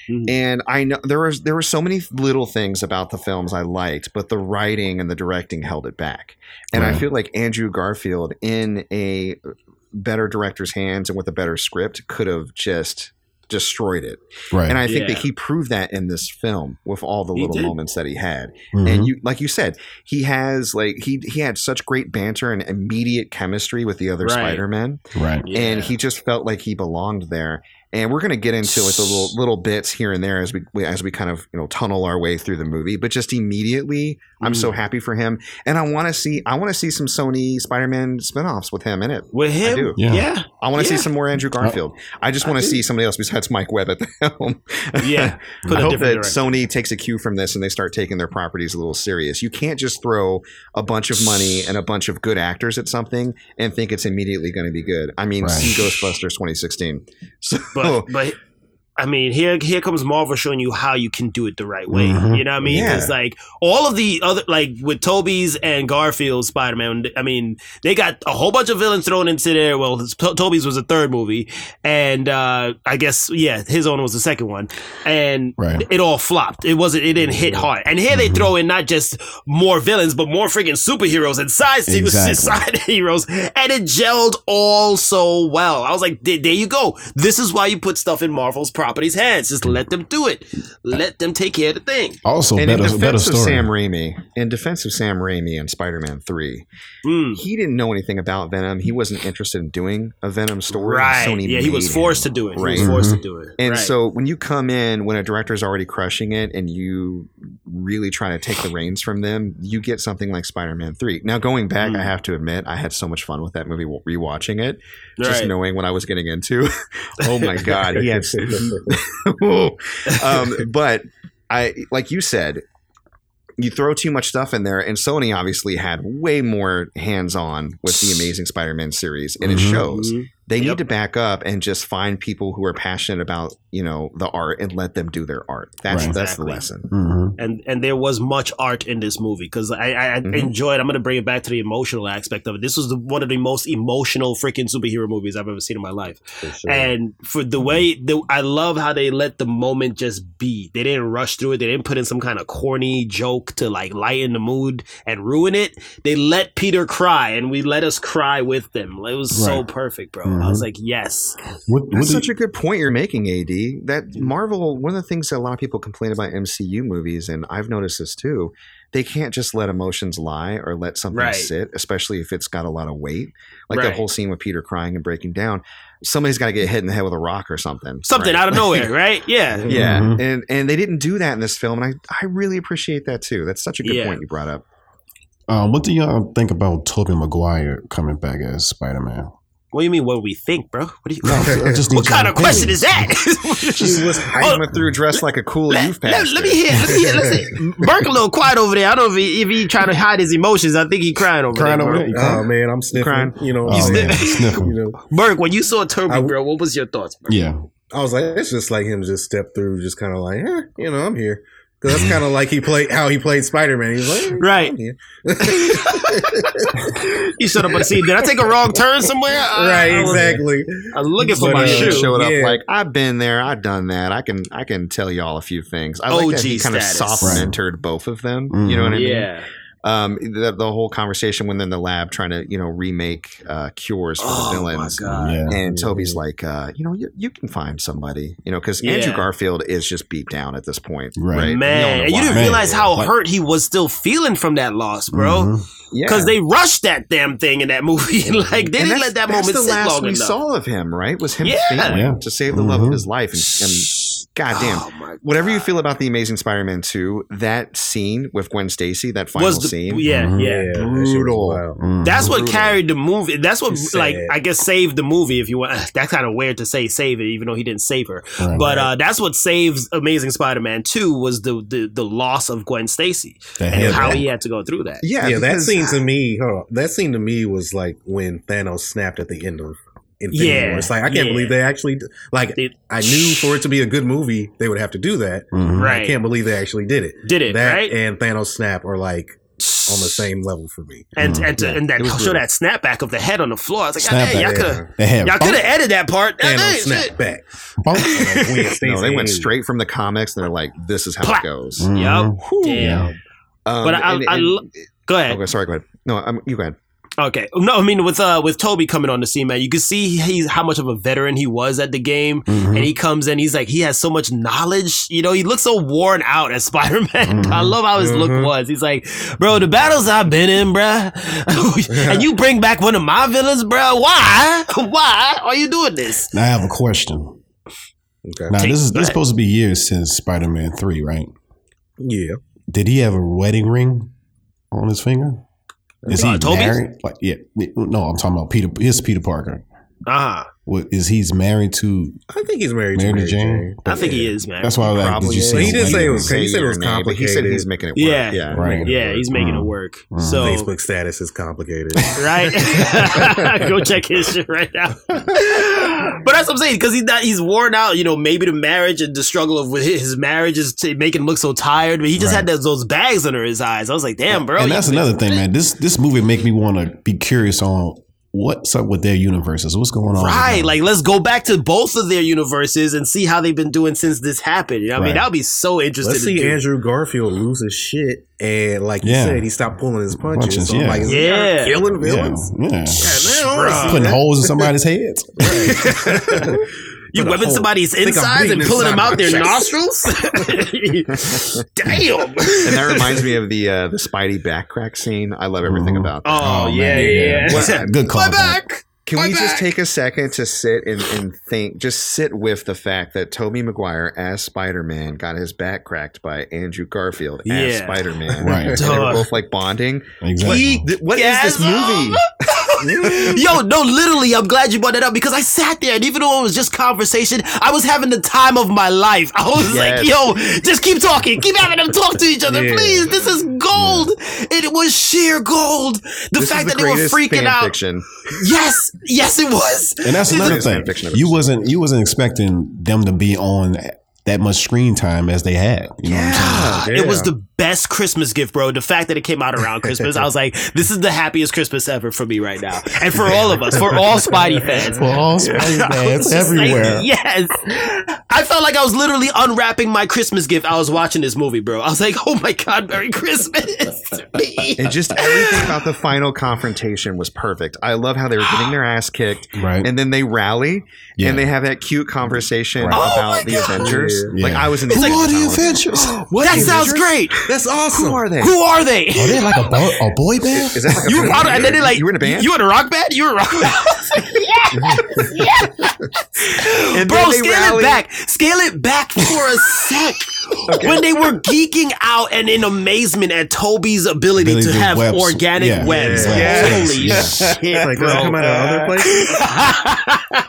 Mhm. and I know there was there were so many little things about the films I liked, but the writing and the directing held it back. And I feel like Andrew Garfield in a better director's hands and with a better script could have just destroyed it. right. And I think Yeah. that he proved that in this film with all the He little did. moments that he had. Mhm. And you like you said, he has like he he had such great banter and immediate chemistry with the other Right. Spider-Men. right. And Yeah. he just felt like he belonged there. And we're going to get into like the little little bits here and there as we we- as we kind of you know tunnel our way through the movie. But just immediately, I'm so Mm. happy for him, and I want to see I want to see some Sony Spider-Man spinoffs with him in it. With him, do. Yeah. yeah, I want to Yeah. see some more Andrew Garfield. I just want to see somebody else besides Marc Webb at the helm. Yeah. Put I a hope that direction. Sony takes a cue from this and they start taking their properties a little serious. You can't just throw a bunch of money and a bunch of good actors at something and think it's immediately going to be good. I mean, Right. see Ghostbusters 2016. So, but but oh. I mean, here here comes Marvel showing you how you can do it the right way. Mhm. You know what I mean? Yeah. Because like all of the other like with Tobey's and Garfield's Spider Man, I mean, they got a whole bunch of villains thrown into there. Well, his, Tobey's was the third movie, and uh I guess yeah, his own was the second one, and Right. it all flopped. It wasn't. It didn't hit hard. And here they Mhm. throw in not just more villains, but more freaking superheroes and side Exactly. side heroes, and it gelled all so well. I was like, there there you go. This is why you put stuff in Marvel's properties' hands. Just let them do it. Let them take care of the thing. Also, and in better, better defense of. Sam Raimi, in defense of Sam Raimi and Spider-Man 3, Mm. he didn't know anything about Venom. He wasn't interested in doing a Venom story. Right. Sony yeah, he was forced him. to do it. Right. He was forced Mhm. to do it. And Right. so when you come in when a director's already crushing it and you really try to take the reins from them, you get something like Spider-Man 3. Now going back, Mm. I have to admit, I had so much fun with that movie rewatching it, just Right. knowing what I was getting into. oh my god, he had um, but I like you said, you throw too much stuff in there, and Sony obviously had way more hands-on with the Amazing Spider-Man series, and it Mhm. shows. They need to back up and just find people who are passionate about you know the art and let them do their art. That's Right. that's Exactly. the lesson. Mhm. and and there was much art in this movie because I, I, I Mhm. enjoyed. I'm gonna bring it back to the emotional aspect of it. This was the, one of the most emotional freaking superhero movies I've ever seen in my life. For sure. And for the way the, I love how they let the moment just be. They didn't rush through it. They didn't put in some kind of corny joke to like lighten the mood and ruin it. They let Peter cry, and we let us cry with them. It was so perfect, bro. I Mhm. was like, yes, What, what That's such you- a good point you're making, AD. That Marvel, one of the things that a lot of people complain about MCU movies, and I've noticed this too, they can't just let emotions lie or let something Right. sit, especially if it's got a lot of weight. Like Right. that whole scene with Peter crying and breaking down. Somebody's got to get hit in the head with a rock or something. something right? out of nowhere, right? Yeah. Yeah, Mhm. and and they didn't do that in this film, and I I really appreciate that too. That's such a good Yeah. point you brought up. um, what do y'all think about Tobey Maguire coming back as Spider Man? What do you mean? What we think, bro? What do you? No, just what kind of question is that? He was hiding Oh, through dressed like a cool let, youth let, pastor. let me hear. Let me hear. Let's see. Burke a little quiet over there. I don't know if he, if he trying to hide his emotions. I think he crying over there. Crying there. over there? oh man, I'm sniffing. Crying. You know, Oh, You man, sniff- sniffing. you know, Burke, when you saw Tobey, bro, what was your thoughts? Bro? Yeah. I was like, it's just like him just step through, just kind of like, eh, you know, I'm here. Because that's kind of like he played how he played Spider Man. He's like, eh, Right. I'm here. You shut up on the scene. Did I take a wrong turn somewhere? I- right, I was- exactly. I was looking for But, my uh, shoe. showed up Yeah. like I've been there, I've done that. I can I can tell y'all a few things. I like that he OG kind of status. soft mentored both of them. You know what I mean? Yeah. Um, the, the whole conversation when they're in the lab trying to you know remake uh, cures for Oh the my villains. god. Yeah. And Tobey's like, uh, you know, you, you can find somebody, you know, because Yeah. Andrew Garfield is just beat down at this point, Right. right? Man, and you didn't Man. realize how Like- hurt he was still feeling from that loss, bro. Mhm. Yeah. Because they rushed that damn thing in that movie. like they And didn't let that that's moment the sit last long we saw of him, right? Was him Yeah. failing Yeah. to save the love of his life, and, and goddamn. Oh my Whatever you feel about the Amazing Spider-Man 2, that scene with Gwen Stacy, that final was the, scene, yeah, Mhm. yeah. that shit was Brutal. wild. Mm. That's what Brutal. carried the movie. That's what, It's like, sad. I guess saved the movie. If you want, that's kind of weird to say save it, even though he didn't save her. Right. But uh, that's what saves Amazing Spider-Man Two was the the, the loss of Gwen Stacy That and how that. he had to go through that. yeah, Yeah, that because- scene to me, hold on, that scene to me was like when Thanos snapped at the end of Infinity Yeah, War. It's like I can't yeah. believe they actually like. It- I knew for it to be a good movie, they would have to do that. Mhm. Right. I can't believe they actually did it. Did it that right? and Thanos snap are like on the same level for me. and Mhm. and, to, Yeah, and that show brutal. that snapback of the head on the floor. I was like, Snapback, hey, y'all could have They y'all could have edited that part. Thanos Hey, snap shit. back. bonk. Like, No, they went straight from the comics and they're like, this is how Plop. it goes. Mhm. Yup. Damn. Um, But I- and- I and- lo- Go ahead. okay, sorry, go ahead. No, I'm, you go ahead. Okay. No, I mean with uh with Tobey coming on the scene, man, you can see he's how much of a veteran he was at the game. Mhm. And he comes in, he's like, he has so much knowledge. You know, he looks so worn out as Spider Man. Mhm. I love how his look Mhm. was. He's like, bro, the battles I've been in, bruh. and you bring back one of my villains, bruh. Why? Why are you doing this? Now I have a question. Okay. Now Take- this is this ahead. supposed to be years since Spider Man three, right? Yeah. Did he have a wedding ring on his finger? Is he Tobey's? married? Like, yeah, no, I'm talking about Peter. His Peter Parker. Uh-huh. What is he's married to? I think he's married Mary to Mary Jane? Jane. I think he is, man. That's why I was like, did Probably you is. see? He his did say it ring? was- he said it was your name, He said he's making it work. Yeah. yeah, Right. yeah, work. he's making it Mhm. work. Mhm. So Facebook status is complicated. right? Go check his shit right now. but that's what I'm saying because he's not he's worn out. You know, maybe the marriage and the struggle of his marriage is to making him look so tired. But he just Right. had those, those bags under his eyes. I was like, damn, bro. and that's another thing, man. This this movie make me want to be curious on what's up with their universes. What's going on? with Right, like let's go back to both of their universes and see how they've been doing since this happened. You know, what I mean, Right. that would be so interesting. Let's to see do. Andrew Garfield lose his shit, and like you Yeah. said, he stopped pulling his punches. Punches, so I'm yeah. like, is Yeah. out killing villains? yeah. Yeah, man, I wanna see putting holes in somebody's heads. You Put a whipping hole. somebody's I think I'm insides and pulling them out their chest. nostrils. Damn. And that reminds me of the uh, the Spidey back crack scene. I love everything Mhm. about that. Oh, yeah, man, yeah, yeah. Good call. My back. Can My we just take a second to sit and, and think, just sit with the fact that Tobey Maguire as Spider Man got his back cracked by Andrew Garfield as Yeah. Spider Man. Right. And they were Dog. both like bonding. Exactly. Th- What is this movie? Yo, no, literally, I'm glad you brought that up because I sat there and even though it was just conversation, I was having the time of my life. I was like, yo, just keep talking, keep having them talk to each other, Yeah. please. This is gold. It was sheer gold. The This fact is that they were freaking out. fiction. Yes, yes, it was. And that's another thing. fan fiction ever. You wasn't you wasn't expecting them to be on that much screen time as they had. You know what I'm saying? Ah, It was the best Christmas gift, bro. The fact that it came out around Christmas, I was like, this is the happiest Christmas ever for me right now. And for all of us, for all Spidey fans. For all Spidey fans was just like, everywhere. yes. I felt like I was literally unwrapping my Christmas gift. I was watching this movie, bro. I was like, oh my God, Merry Christmas. And just everything about the final confrontation was perfect. I love how they were getting their ass kicked, Right. and then they rally Yeah. and they have that cute conversation Right. Oh about my the God. Avengers. Yeah. Like I was in the Who second are the time, I Avengers? that sounds great. That's awesome. Who are they? Who are they? Are they like a, bo- a boy band? Is that like You were band? part of, and then they like you were in a band, You in a rock band? You were a rock band? yes, And Bro, scale rally- it back. Scale it back for a sec. When they were geeking out and in amazement at Tobey's ability Ability to to have webs. organic Yeah. webs. Yeah. Holy Yeah. shit, Like, bro. does it come out of other places?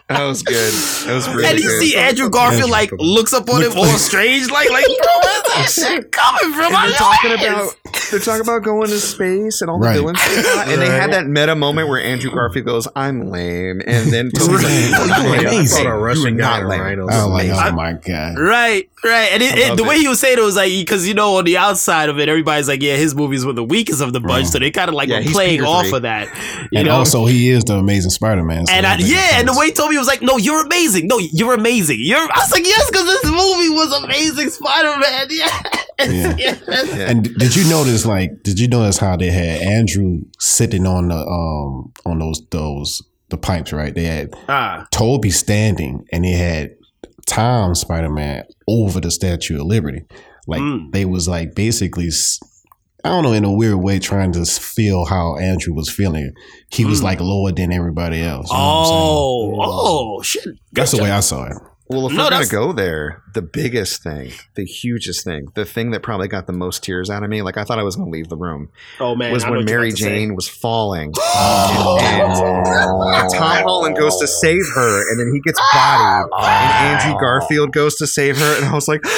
That was good. That was really and you good. see Andrew Garfield Andrew like looks up on him all strange, like like bro, where's that shit coming from? And I they're talking about they're talking about going to space and all the Right. villains, they got, and they had that meta moment where Andrew Garfield goes, "I'm lame," and then Tobey's like, "Oh, I Amazing. a Russian You guy not lame. rhino. Like, oh my god. Right, right, and it, it, the way he was saying it was like because you know on the outside of it, everybody's like, yeah, his movies were the weakest of the bunch, so they kind of like Yeah, were playing off of that, you And know. also, he is the Amazing Spider-Man. so and I, yeah, and the way Tobey was like, "No, you're amazing. No, you're amazing. You're." I was like, "Yes," because this movie was amazing, Spider-Man. Yeah. yes. Yeah. And did you notice, like, did you notice how they had Andrew sitting on the um on those those the pipes, right? They had Ah, Tobey standing, and they had Tom Spider Man over the Statue of Liberty. Like Mm. they was like basically, I don't know, in a weird way, trying to feel how Andrew was feeling. He was Mm. like lower than everybody else. you know what I'm saying? oh, oh, shit. That's the way. I saw it. Well, if No, we're gonna go there, the biggest thing, the hugest thing, the thing that probably got the most tears out of me, like I thought I was gonna leave the room, Oh man, was I when Mary about to say. Jane was falling. Oh. And Tom Holland goes to save her, and then he gets bodied, and Andrew Garfield goes to save her, and I was like,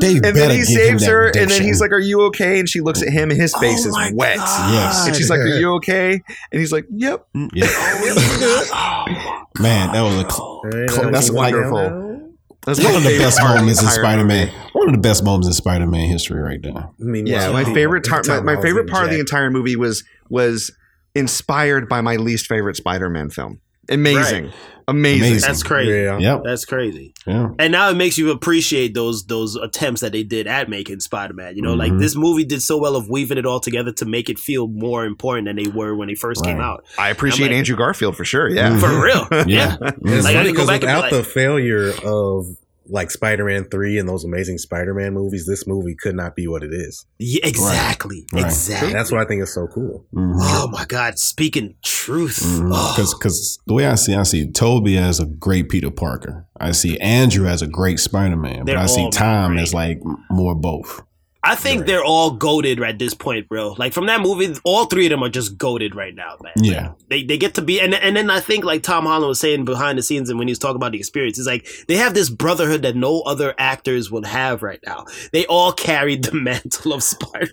They and then he saves that her, and then he's like, "Are you okay?" And she looks at him, and his oh face Oh is wet. God. Yes. And she's like, "Are you okay?" And he's like, "Yep." Yeah. Oh, Man, that was a cl- Right, That's wonderful. That's one of the best moments in Spider Man. One of the best moments in Spider Man history, right there. I mean, Yeah, my people- favorite tar- my, my favorite in part of the entire movie was was inspired by my least favorite Spider-Man film. Amazing, amazing. Amazing. That's crazy. Yeah. Yep. That's crazy. Yeah. And now it makes you appreciate those those attempts that they did at making Spider Man. You know, like Mhm. this movie did so well of weaving it all together to make it feel more important than they were when they first came out. I appreciate like- Andrew Garfield for sure. Yeah, Mhm. For real. Yeah. It's Mhm. Like, I funny didn't go because back and without like- the failure of like Spider-Man three and those amazing Spider-Man movies, this movie could not be what it is. Yeah, exactly. Right. Exactly. That's what I think is so cool. Mhm. Oh my God! Speaking truth. Mm-hmm. Oh. Because because the way I see, I see Tobey as a great Peter Parker. I see Andrew as a great Spider Man, but They're I see Tom great. as like more both. I think they're all goaded at this point, bro. Like from that movie, all three of them are just goaded right now, man. Yeah, They they get to be, and and then I think like Tom Holland was saying behind the scenes, and when he was talking about the experience, he's like they have this brotherhood that no other actors would have right now. They all carried the mantle of Spider.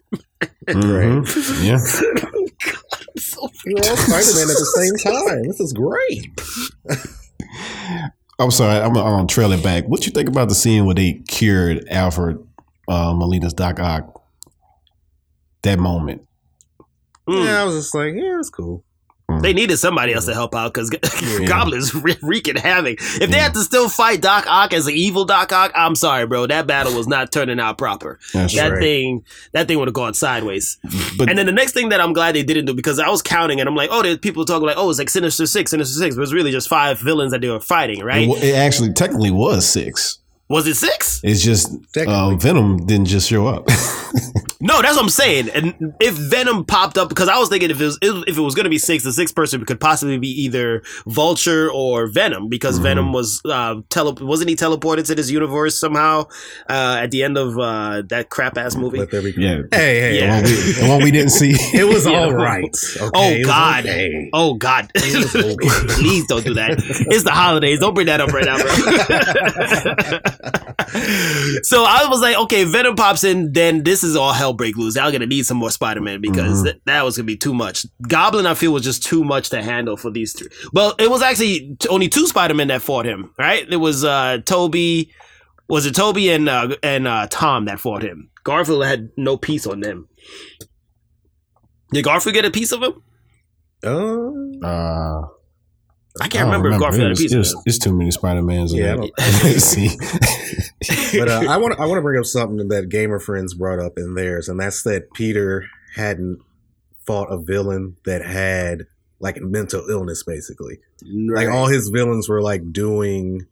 Mhm. yeah. So We're all Spider-Man at the same time. This is great. I'm sorry, I'm gonna um, trail it back. What you think about the scene where they cured Alfred uh, Molina's Doc Ock? That moment. Mm. Yeah, I was just like, yeah, it's cool. They needed somebody else to help out because Yeah. Goblin's re- wreaking havoc. If they had to still fight Doc Ock as an evil Doc Ock, I'm sorry, bro. That battle was not turning out proper. That's That right. thing, that thing would have gone sideways. But And then the next thing that I'm glad they didn't do because I was counting and I'm like, oh, there's people talking like, oh, it's like Sinister Six, Sinister Six, but it's really just five villains that they were fighting, it, right? wa- it actually technically was six. Was it six? It's just uh, Venom didn't just show up. No, that's what I'm saying. And if Venom popped up, because I was thinking if it was if it was going to be six, the sixth person could possibly be either Vulture or Venom, because Mhm. Venom was uh, tele wasn't he teleported to this universe somehow uh, at the end of uh, that crap ass movie? Let there be. yeah, Hey, hey, the, one we, the one we didn't see. It was Yeah. all right. Okay, Oh, God. okay. Oh God! was okay. Please don't do that. It's the holidays. Don't bring that up right now, bro. so I was like, okay, Venom pops in, then this is all hell break loose. I'm gonna need some more Spider Man because Mhm. th- that was gonna be too much. Goblin, I feel, was just too much to handle for these three. Well, it was actually t- only two Spider Men that fought him, right? It was uh Tobey. Was it Tobey and uh, and uh, Tom that fought him? Garfield had no piece on them. Did Garfield get a piece of him? Uh, Uh, I can't remember, if Garfield had a It's, piece of it's, it's too many Spider Mans. Yeah, I in don't- there. see, but uh, I want I want to bring up something that gamer friends brought up in theirs, and that's that Peter hadn't fought a villain that had like mental illness, basically. Like all his villains were like doing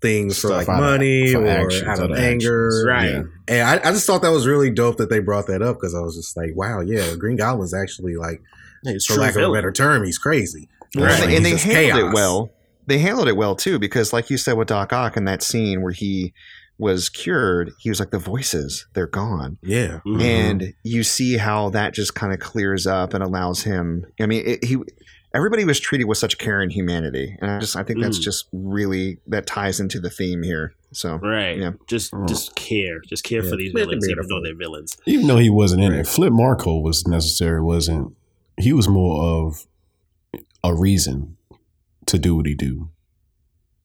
things for like out of- money for or actions, out of out of anger, actions. Right. Yeah. And I, I just thought that was really dope that they brought that up because I was just like, wow, yeah, Green Goblin's actually like, It's for true lack of a better term, he's crazy. Well, Right. and they handled chaos. it well. They handled it well too, because like you said with Doc Ock in that scene where he was cured, he was like the voices, they're gone. Yeah. Mhm. and you see how that just kind of clears up and allows him i mean it, he everybody was treated with such care and humanity and i just i think that's Mm. just really that ties into the theme here so Right. Yeah. Just Mm. just care. Just care Yeah. for these villains, even though they're villains. even though he wasn't in Right. it, Flint Marko was necessary. Wasn't he? Was more of a reason to do what he do,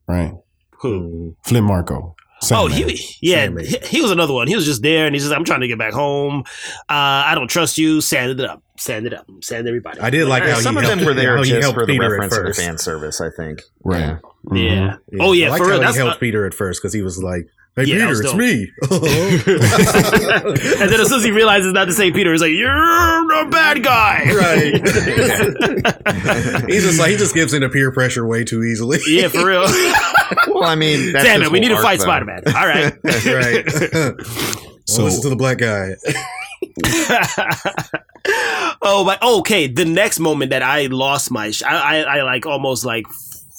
right? Who? Flint Marko. Oh, he yeah, Sandman. he, he was another one. He was just there, and he's just, I'm trying to get back home. Uh, I don't trust you. Sand it up. Sand it up. Sand everybody. I did like Yeah, how some he of them were there how he just helped for the Peter at reference of the first. fan service i think right. Yeah. Mhm. Yeah. Yeah. Oh yeah, I like for real. how That's he helped uh, Peter at first because he was like, "Hey Yeah, Peter, it's me." and then as soon as he realizes it's not the same Peter, he's like, "You're a bad guy." Right. he's just like he just gives into peer pressure way too easily. yeah, for real. well i mean that's Damn it, we need to fight. Spider Man. All right. That's right. So- so listen to the black guy. oh, but okay. The next moment that I lost my, sh- I, I, I like almost like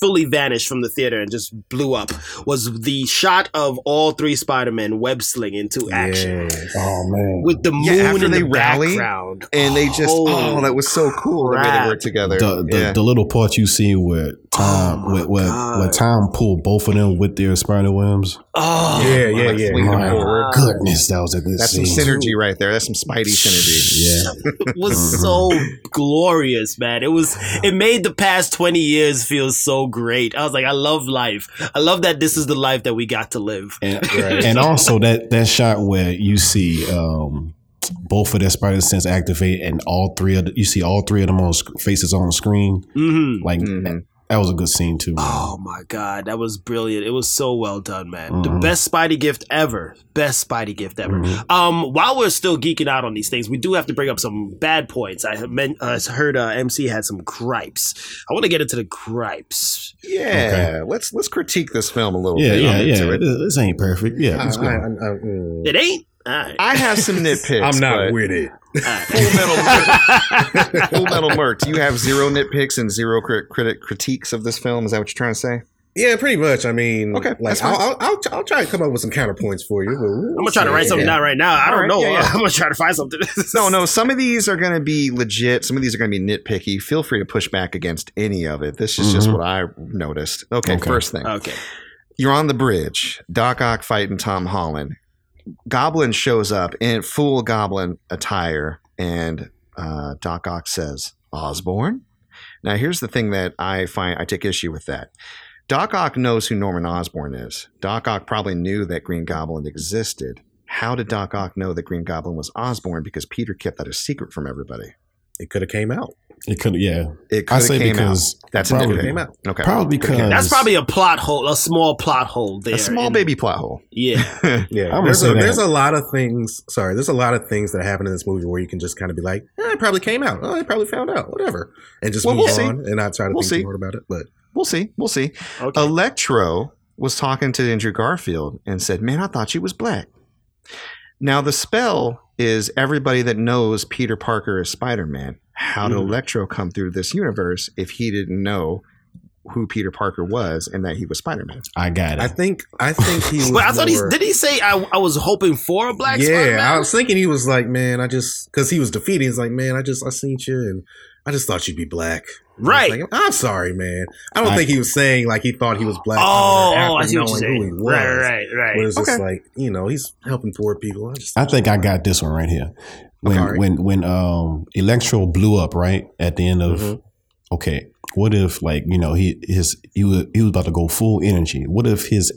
fully vanished from the theater and just blew up was the shot of all three Spider-Men web sling into action Yes. Oh man. with the moon Yeah, after in they the rally, background, and they just oh, Holy oh that was so cool the way they crap. worked together. the, the, yeah. the little part you see where Tom Oh my where, where, where Tom pulled both of them with their spider webs. Oh, Yeah, yeah, yeah. swinging them My forward. goodness, that was a good That's scene. some synergy right there. That's some Spidey synergy. Yeah. it was so mm-hmm. glorious, man. It was it made the past 20 years feel so great. I was like, I love life. I love that this is the life that we got to live. And, Right. and also that that shot where you see um, both of their spider sense activate and all three of the, you see all three of them on sc- faces on the screen. hmm Like Mhm. That was a good scene too. man. Oh my god, that was brilliant. It was so well done, man. The Mhm. best Spidey gift ever. Best Spidey gift ever. Mhm. Um, while we're still geeking out on these things, we do have to bring up some bad points. I have men- uh, heard uh, MC had some gripes. I want to get into the gripes. Yeah, let's let's critique this film a little Yeah, bit. yeah, I'm yeah. it. This, this ain't perfect. Yeah, I. I, I, I, mm. It ain't. All right. I have some nitpicks. I'm not but with it. All right. Full Metal, Full Metal Merc. Do you have zero nitpicks and zero crit- critic critiques of this film? Is that what you're trying to say? Yeah, pretty much. I mean, Okay, like. I'll, I'll, I'll, I'll try to come up with some counterpoints for you. I'm gonna try to write something down right now. I don't All right, know. yeah, yeah. I'm gonna try to find something. No, no. Some of these are going to be legit. Some of these are going to be nitpicky. Feel free to push back against any of it. This is just Mhm. what I noticed. Okay, Okay. first thing. Okay. You're on the bridge. Doc Ock fighting Tom Holland. Goblin shows up in full Goblin attire, and uh, Doc Ock says, "Osborn." Now, here's the thing that I find I take issue with that. Doc Ock knows who Norman Osborn is. Doc Ock probably knew that Green Goblin existed. How did Doc Ock know that Green Goblin was Osborn? Because Peter kept that a secret from everybody. It could have came out. It could, yeah. It could I have say came because out. That's probably, nitpick. Came out. Okay, probably Could've because. That's probably a plot hole, a small plot hole there. a small in- baby plot hole. Yeah. Yeah, I'm there's a, there's a lot of things. Sorry, there's a lot of things that happen in this movie where you can just kind of be like, eh, "It probably came out. Oh, it probably found out. Whatever," and just Well, move we'll see. on and not try to We'll think see. too about it. But We'll see. We'll see. Okay. Electro was talking to Andrew Garfield and said, Man, I thought you was black. Now, the spell is everybody that knows Peter Parker is Spider Man. How did Mhm. Electro come through this universe if he didn't know who Peter Parker was and that he was Spider Man? I got it. I think I think he was. But I thought he more- did. He say I, I was hoping for a black yeah, Spider-Man? I was thinking he was like, man, I just because he was defeated. He's like, man, I just I seen you and I just thought you'd be black. And I was Right. like, I'm sorry, man. I don't I- think he was saying like he thought he was black. Oh, after oh, I see what you're saying. was. Right, right, right. But it's just like you know he's helping poor people. I just I think I got this one right here. When Okay. when when um Electro blew up right at the end of Mhm. okay, what if like you know he his he was he was about to go full energy. What if his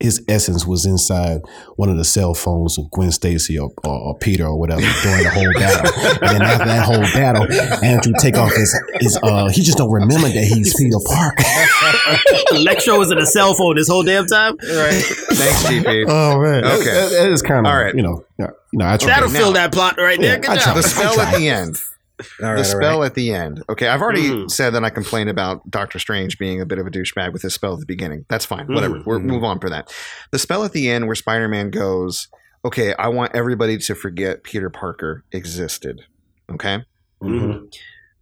his essence was inside one of the cell phones of Gwen Stacy or, or, or Peter or whatever during the whole battle. and then after that whole battle, Andrew take off his his uh he just don't remember that he's Peter Parker. Electro was in a cell phone this whole damn time. Right. Thanks, GP. oh man, Okay. that, that is kind of All right. You know, yeah, no, I tried. That'll now- fill that plot right there. Yeah, Good I job. tried. the spell at the end. All right, the spell right. at the end. Okay, I've already Mhm. said that I complain about Doctor Strange being a bit of a douchebag with his spell at the beginning. That's fine. Whatever. Mhm. We'll Mhm. move on for that. The spell at the end where Spider Man goes, okay, I want everybody to forget Peter Parker existed. Okay? Mhm.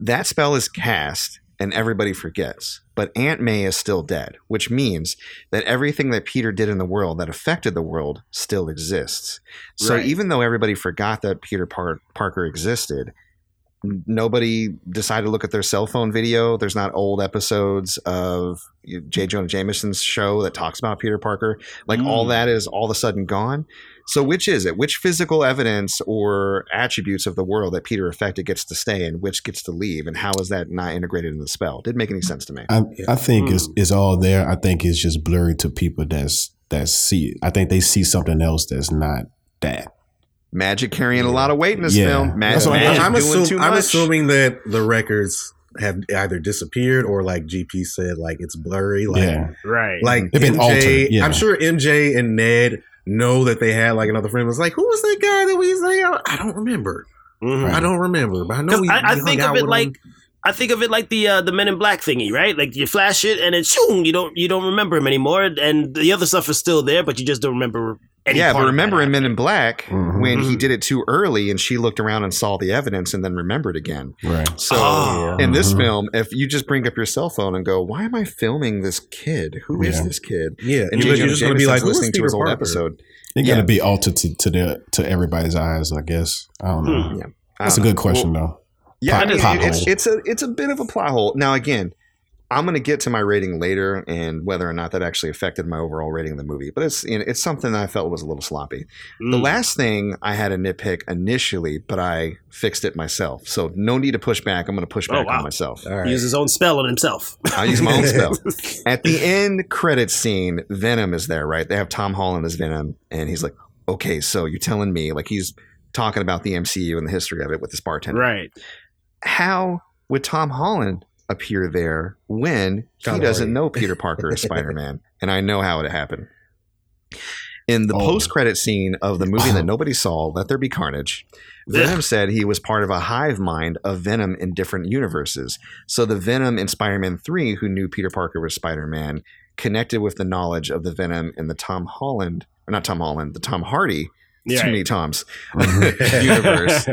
That spell is cast and everybody forgets. But Aunt May is still dead, which means that everything that Peter did in the world that affected the world still exists. So Right. even though everybody forgot that Peter Par- Parker existed, n- nobody decided to look at their cell phone video. There's not old episodes of you J. Jonah Jameson's show that talks about Peter Parker. Like all Mm. that is all of a sudden gone. So which is it? Which physical evidence or attributes of the world that Peter affected gets to stay and which gets to leave? And how is that not integrated in the spell? Didn't make any sense to me. I, I think it's Mm. it's all there. I think it's just blurry to people that's that see it. I think they see something else that's not that. Magic carrying a lot of weight in this Yeah. film. Magic, That's what I- magic I'm, doing assum- too I'm assuming that the records have either disappeared or, like GP said, like it's blurry. Like, yeah, Right. like They've been MJ, altered, yeah. I'm sure MJ and Ned know that they had like another friend. Was like, who was that guy that we say? I don't remember. Mhm. I don't remember, but I know. Because We, I, I we hung think of it like him. I think of it like the uh, the Men in Black thingy, right? Like you flash it and then shoom, you don't you don't remember him anymore, and the other stuff is still there, but you just don't remember any yeah, part but of remember that in Men in Black Mhm. when he Mhm. did it too early and she looked around and saw the evidence and then remembered again. Right. So Oh. in this Mhm. film, if you just bring up your cell phone and go, "Why am I filming this kid? Who is Yeah. this kid?" Yeah, And you- J. you're just going to be like, listening to Peter his old Parker? episode. It got to be altered to to the to everybody's eyes, I guess. I don't know. Hmm. Yeah. That's a I don't good know. question, Well, though. Yeah, Plot- I mean, plot it's it's a it's a bit of a plot hole. Now again, I'm going to get to my rating later and whether or not that actually affected my overall rating of the movie. But it's you know, it's something that I felt was a little sloppy. The Mm. last thing I had a nitpick initially, but I fixed it myself. So no need to push back. I'm going to push Oh, back wow. on myself. All right. use his own spell on himself. I use my own spell. At the end credit scene, Venom is there, right? They have Tom Holland as Venom, and he's like, "Okay, so you're telling me like he's talking about the MCU and the history of it with this bartender. right. How would Tom Holland appear there when he doesn't know Peter Parker is Spider Man? And I know how it happened. In the Oh. post credit scene of the movie that oh. nobody saw, Let There Be Carnage, Venom said he was part of a hive mind of Venom in different universes. So the Venom in Spider Man 3, who knew Peter Parker was Spider Man, connected with the knowledge of the Venom in the Tom Holland, or not Tom Holland, the Tom Hardy, Yeah. too many Toms, Mhm. universe.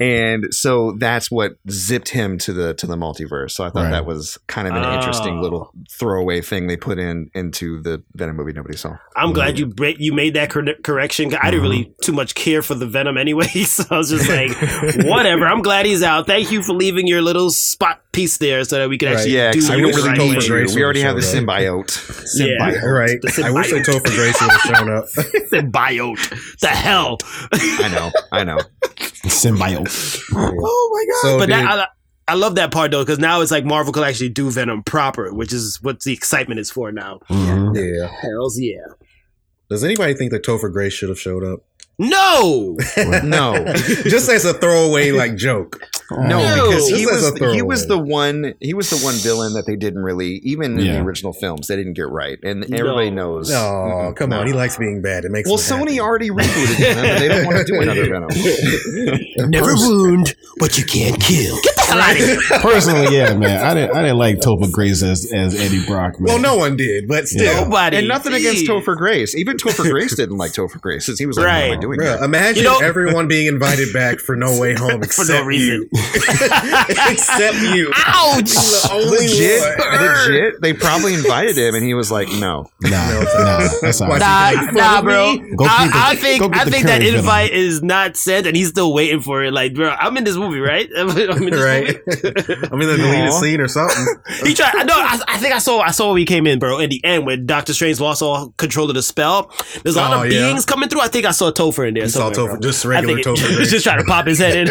and so that's what zipped him to the to the multiverse. So I thought Right. that was kind of an Oh. interesting little throwaway thing they put in into the Venom movie nobody saw. I'm glad you break, you made that cor- correction. I didn't really too much care for the Venom anyway, so I was just like, whatever. I'm glad he's out. Thank you for leaving your little spot piece there so that we can Right. actually Yeah, do 'cause I we don't wish really right Topher need Grace We already have the showed symbiote. Yeah. Right. The I wish that symbiote. Topher Grace would have shown up. Symbiote. The hell. I know, I know. Symbiote. Oh my god! So but did- that, I, I love that part though because now it's like Marvel could actually do Venom proper, which is what the excitement is for now. Mhm. yeah. Hell's yeah! Does anybody think that Topher Grace should have showed up? No, No, Just as a throwaway like joke. Oh. no, No. because he was a he was the throwaway. one he was the one villain that they didn't really even in the original films they didn't get right, and everybody No. knows. Oh, come no. on. He likes being bad. It makes Well, Sony happy. already rebooted Venom, they don't want to do another Venom. never wound, but you can't kill. Get the hell out of here! Personally, yeah, man. I didn't. I didn't like Topher Grace as, as Eddie Brock. Man. Well, no one did, but still. Yeah. Nobody. And nothing against Topher Grace. Even Topher Grace didn't like Topher Grace. Since he was like, "What am I doing?" Bruh, here?" imagine You know- everyone being invited back for No Way Home For except no reason. you. except you. Ouch! Legit, legit. They probably invited him, and he was like, "No." nah, nah. That's all Why right. she- Nah, nah, bro. Go I, the- I think I think that invite is not sent, and he's still waiting for it. Like, bro, I'm in this movie, right? I'm in this right? Movie. I mean, the deleted Aw. scene or something. He tried. I know. I, I think I saw. I saw when he came in, bro. In the end, when Doctor Strange lost all control of the spell, there's a lot Oh, of yeah. beings coming through. I think I saw Topher in there. You saw somewhere, Topher, bro. just I regular think Topher it, just trying to pop his head in.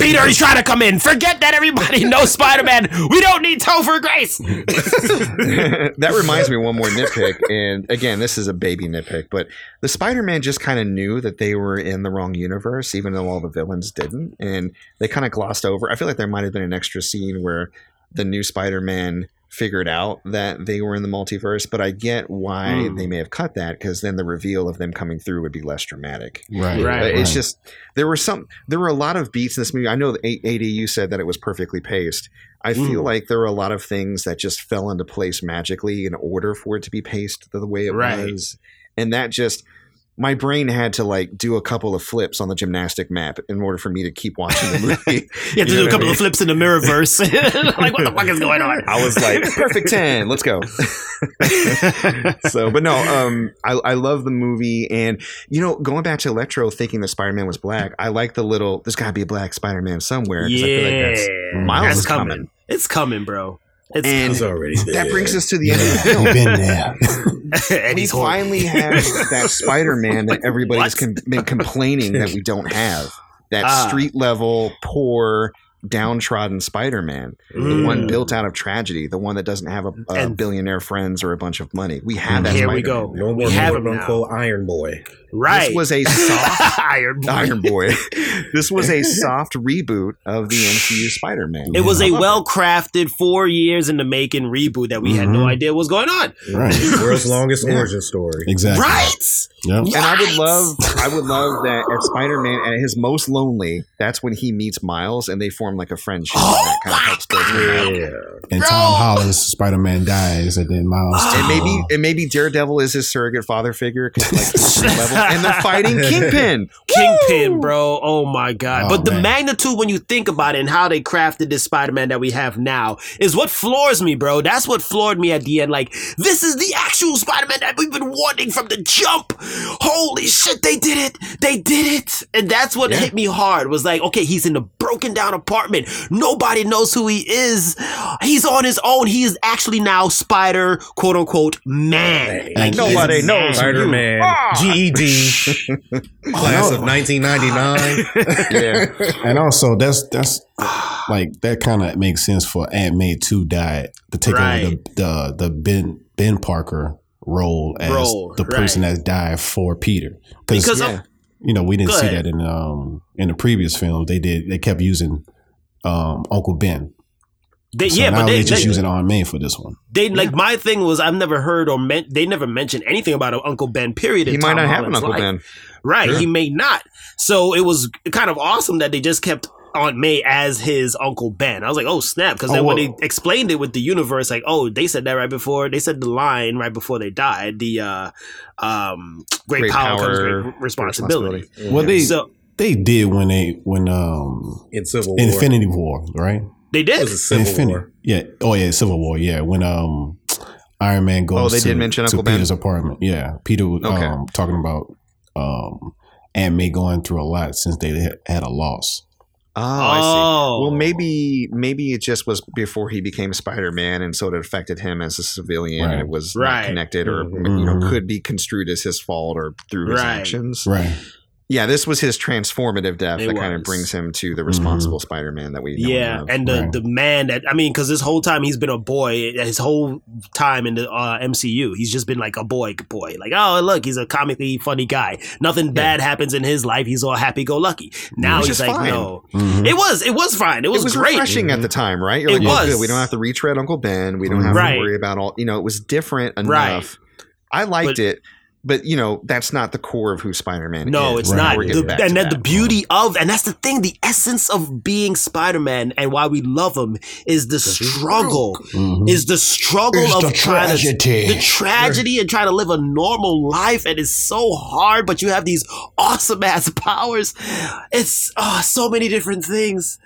Peter, he's trying to come in. Forget that, everybody. No Spider Man. We don't need Topher Grace. that reminds me of one more nitpick. And again, this is a baby nitpick, but the Spider Man just kind of knew that they were in the wrong universe, even though all the villains didn't. And they kind of glossed over. I feel like there might have been an extra scene where the new Spider Man figured out that they were in the multiverse, but I get why Mm. they may have cut that because then the reveal of them coming through would be less dramatic. Right. Right. But It's just there were some there were a lot of beats in this movie. I know that ADU said that it was perfectly paced. I feel Mm. like there were a lot of things that just fell into place magically in order for it to be paced the, the way it Right. was, and that just my brain had to like do a couple of flips on the gymnastic map in order for me to keep watching the movie. You have to You know do a what I couple mean? of flips in the mirror verse. like, what the fuck is going on? I was like, perfect ten, let's go. so, but no, um, I, I love the movie, and you know, going back to Electro, thinking that Spider Man was black, I like the little. There's got to be a black Spider Man somewhere. 'cause I feel like that's yeah, Miles that's is coming. coming. It's coming, bro. It's And It's already that brings us to the end of the Yeah, film. been there. and we he's horrible. finally have that Spider Man that everybody's What? com- been complaining that we don't have. That Ah. street level, poor, downtrodden Spider Man. The one Mm. built out of tragedy, the one that doesn't have a, a And- billionaire friends or a bunch of money. We have that Here we Spider-Man. go. No We more have quote him now. unquote Iron Boy. Right. This was a soft Iron Boy. Iron Boy. This was a soft reboot of the MCU Spider Man. It was a well crafted four years in the making reboot that we had no Mhm. idea what was going on. Right. World's longest Yeah. origin story. Exactly. Right? Yep. And I would love, I would love that at Spider Man at his most lonely, that's when he meets Miles and they form form like a friendship. and that kind of helps build him. Yeah. And Bro! Tom Holland's Spider Man dies, and then Miles. And maybe Oh. and maybe Daredevil is his surrogate father figure because like he's level, and they're fighting Kingpin. Kingpin, bro. Oh my god. Oh, but the man. magnitude when you think about it and how they crafted this Spider-Man that we have now is what floors me, bro. That's what floored me at the end. Like, this is the actual Spider-Man that we've been wanting from the jump. Holy shit, they did it. They did it. And that's what Yeah. hit me hard. Was like, okay, he's in a broken down apartment. Nobody knows who he is. He's on his own. He is actually now Spider, quote unquote, man. And Nobody knows. Spider Man, Ah! GED, class of 1999. Yeah, And also, that's that's like that kind of makes sense for Aunt May to die to take over the, the the Ben Ben Parker role as Role, the person right. that's died for Peter. Because yeah. you know we didn't Go see ahead. that in um in the previous film. They did they kept using um Uncle Ben. They, So yeah, now but they, they just they, using Aunt May for this one. They like my thing was I've never heard or meant they never mentioned anything about Uncle Ben. Period. he might Tom not have an Uncle life. Ben. Right, Sure. he may not. So it was kind of awesome that they just kept Aunt May as his Uncle Ben. I was like, oh snap! Because then Oh, when well- they explained it with the universe, like, oh, they said that right before they said the line right before they died. The uh, um, great, Great power, comes great responsibility. Well, they So they did when they when um in Civil War. Infinity War, right? They It did. was a Civil Infinity, War. yeah. Oh yeah, Civil War, yeah. When um Iron Man goes, Oh, they to, did mention to Uncle Ben? Peter's apartment. Yeah, Peter was Okay. um, talking about um Aunt May going through a lot since they had- had a loss. Oh, I see. Oh, Well, maybe maybe it just was before he became Spider Man, and so it affected him as a civilian. Right. and It was Right. not connected, or Mhm. you know, could be construed as his fault or through his Right. actions. Right. Yeah, this was his transformative death It that kind of brings him to the responsible Spider Man that we know Yeah, and and the Right. the man that I mean, because this whole time he's been a boy, his whole time in the uh, MCU, he's just been like a boy, boy. Like, oh look, he's a comically funny guy. Nothing bad happens in his life. He's all happy go lucky. Now Which he's like, fine. no, Mhm. it was it was fine. It was, it was great. refreshing at the time, right? You're It like, well, was. good. We don't have to retread Uncle Ben. We don't have Right. to worry about all. You know, it was different enough. Right. I liked But- it, but you know, that's not the core of who Spider Man is. No, it's Right. not. The- and to then the that. beauty of, and that's the thing, the essence of being Spider Man and why we love him is the struggle. Mhm. Is the struggle It's of the trying tragedy. to the tragedy and trying to live a normal life, and it's so hard. But you have these awesome ass powers. It's oh, so many different things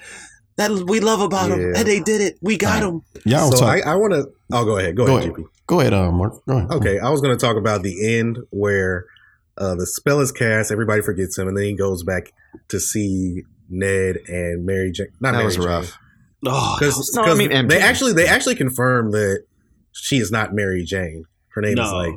that we love about him, Yeah. and they did it. We got Right. him. Y'all So talk. I, I want to. I'll go ahead. Go, Go ahead, ahead. GP. Go ahead, uh, Mark. Go ahead. Okay, I was going to talk about the end where uh, the spell is cast, everybody forgets him, and then he goes back to see Ned and Mary Jane. Not that Mary was Jane. rough. Oh, Because No, I mean, MJ. they actually they actually confirmed that she is not Mary Jane. Her name is like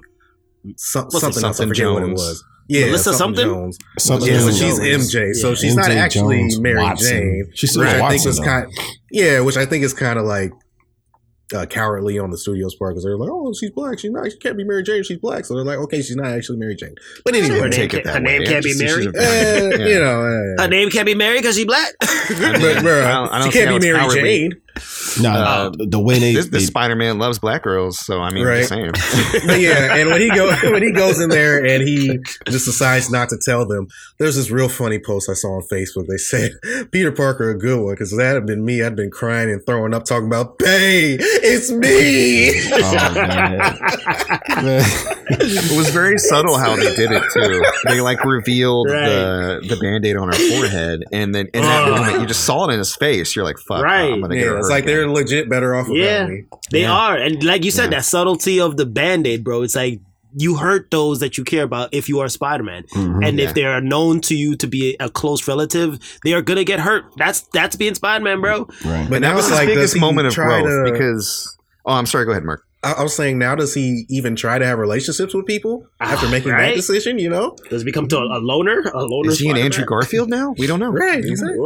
some, What's something else. I something forget what it Jones? was. Yeah, Melissa something? Jones. Something Yeah, so she's Jones. MJ. So Yeah. she's not actually Jones Mary Watson. Jane. She's still which I think Watson, was though. kind. Yeah, which I think is kind of like uh, cowardly on the studio's part because they're like, "Oh, she's black. She's not. She can't be Mary Jane. She's black." So they're like, "Okay, she's not actually Mary Jane." But anyway, didn't name take can't- it that her name can't be Mary? she's a- eh, Yeah. you know, eh, her name can't be Mary because she's black. but, I don't- I don't she can't be Mary cowardly. Jane. No, Uh, the, the way they, This, they this Spider Man loves black girls, so I mean, Right. just saying. But yeah, and when he go when he goes in there and he just decides not to tell them, there's this real funny post I saw on Facebook. They said Peter Parker a good one because that had been me. I'd been crying and throwing up, talking about, "Hey, it's me." oh, it was very subtle how they did it too. They like revealed the the band aid on her forehead, and then in that Ugh. moment, you just saw it in his face. You're like, "Fuck, Right. I'm gonna get yeah, her it's like they're legit better off Yeah. me. They Yeah. are, and like you said, Yeah. that subtlety of the band aid, bro. It's like you hurt those that you care about if you are Spider Man, Mhm. and Yeah. if they are known to you to be a close relative, they are gonna get hurt. That's that's being Spider Man, bro. right. But And now that was it's his like, biggest moment of try growth to? because. Oh, I'm sorry. Go ahead, Mark. I, I was saying, now does he even try to have relationships with people after Ah, making right? that decision? You know, Does he become to a, a loner? A loner? Is he an Andrew Garfield now? We don't know. right? Exactly.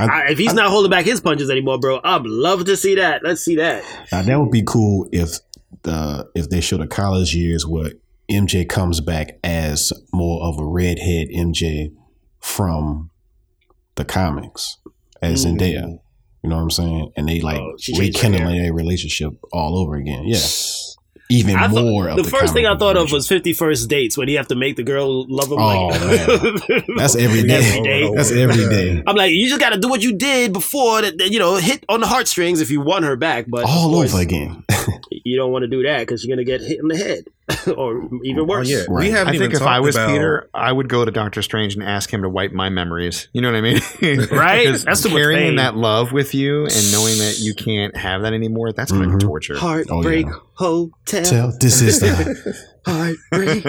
I- I- if he's not holding back his punches anymore, bro, I'd love to see that. Let's see that. Now that would be cool if the if they show the college years where MJ comes back as more of a redhead MJ from the comics as Mhm. Zendaya. You know what I'm saying? And they like Oh, she changed her rekindling their relationship all over again. Yeah. even I thought- more. Of the the, first thing I thought of was Fifty First Dates when you have to make the girl love him. Oh, like, That's every day. Every day. That's every day. I'm like, you just got to do what you did before that, you know, hit on the heartstrings if you want her back. But All over again. you don't want to do that because you're gonna get hit in the head, or even Oh, worse. yeah. Right. We haven't I even think if I was about, Peter, I would go to Doctor Strange and ask him to wipe my memories. You know what I mean? Right? 'Cause That's too much carrying pain. that love with you and knowing that you can't have that anymore. That's going to Mhm. be torture. Heartbreak Oh, Hotel. Tell this is the Heartbreak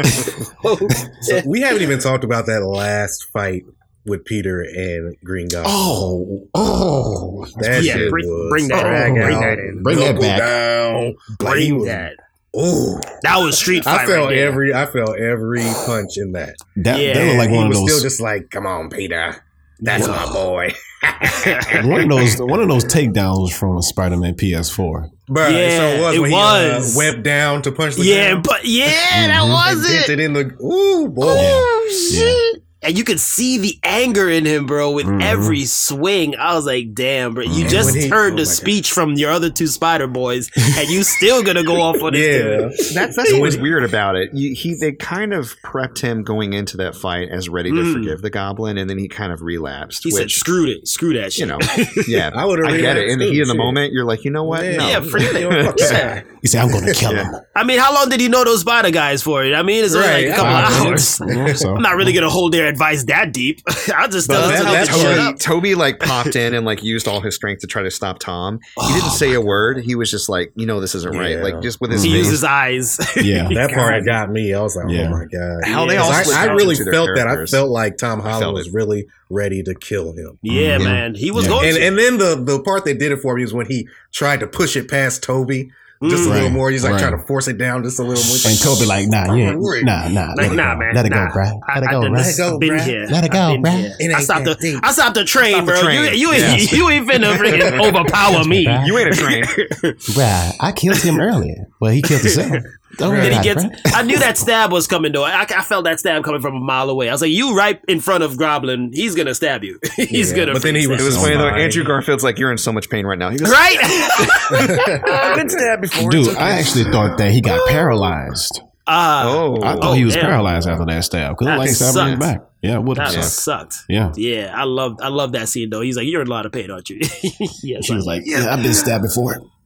Hotel. So we haven't even talked about that last fight with Peter and Green Goblin. oh oh that Yeah, shit bring- was bring that- drag bring out, that in. Bring that back. Down. Bring was- that. Ooh, That was street fight. I felt right there. every I felt every punch in that. that Yeah. that was like he one of was those still just like, "Come on, Peter, that's my boy." one of those one of those takedowns from Spider-Man PS4. Bro, Yeah, so it was it when was. he uh, went down to punch the Yeah, ground but yeah, that was and it. dented in the ooh boy. Oh shit! And you could see the anger in him, bro, with Mhm. every swing. I was like, "Damn, bro! You And just when he- heard oh the my God. speech from your other two Spider Boys, and you still gonna go off on this Yeah, dude." That's that's what was weird about it. You, he they kind of prepped him going into that fight as ready to Mm. forgive the Goblin, and then he kind of relapsed. He said, which "Screw it, screw that shit." you know, yeah, I would. I get it. In the heat of the moment, you're like, you know what? Yeah. No, Yeah, forget it. Fuck that. Yeah. He said, "I'm going to kill him." I mean, how long did he know those Spider guys for? I mean, it's only Right, like a couple five hours. So I'm not really gonna hold their advice that deep. I'll just But tell them that- that's look Tobey. Tobey like popped in and like used all his strength to try to stop Tom. He didn't say a word. He was just like, you know, this isn't right. Like just with his He used his eyes. Yeah. That part got me. I was like, Yeah. "Oh my god!" How they Yeah. all 'Cause split I, I really felt that. I felt like Tom I Holland was really ready to kill him. yeah, Mhm. man, he was Yeah. going And to. and then the the part that did it for me was when he tried to push it past Tobey just a little Right. more. He's like Right. trying to force it down just a little more. And Tobey like, "Nah, yeah, Right. nah, nah, Like, let it nah, go. man. let it nah. go, bruh. I, Let it go, done bruh. Let it go, I've been bruh. here. Let it I've go, been bruh. here. It I stopped the deep. I stopped the train, Stop the bro. train. You you Yeah. ain't you ain't finna freaking overpower me. You ain't a train. Bruh, I killed him earlier. Well, he killed himself. Don't worry Then he about gets. bruh. I knew that stab was coming though. I, I felt that stab coming from a mile away. I was like, "You right in front of Goblin. He's gonna stab you. He's Yeah, gonna." but then he was It was stab so funny though. fine. Andrew Garfield's like, you're in so much pain right now. He you. goes, right. I've been stabbed before. Dude, okay." I actually thought that he got paralyzed. Uh, Oh, I thought Oh, he was damn. paralyzed after that stab because That like stabbing his back. Yeah, it would have that sucked. sucked. Yeah. Yeah, I love I love that scene though. He's like, "You're in a lot of pain, aren't you?" yes. She was like, "Yeah, I've been stabbed before."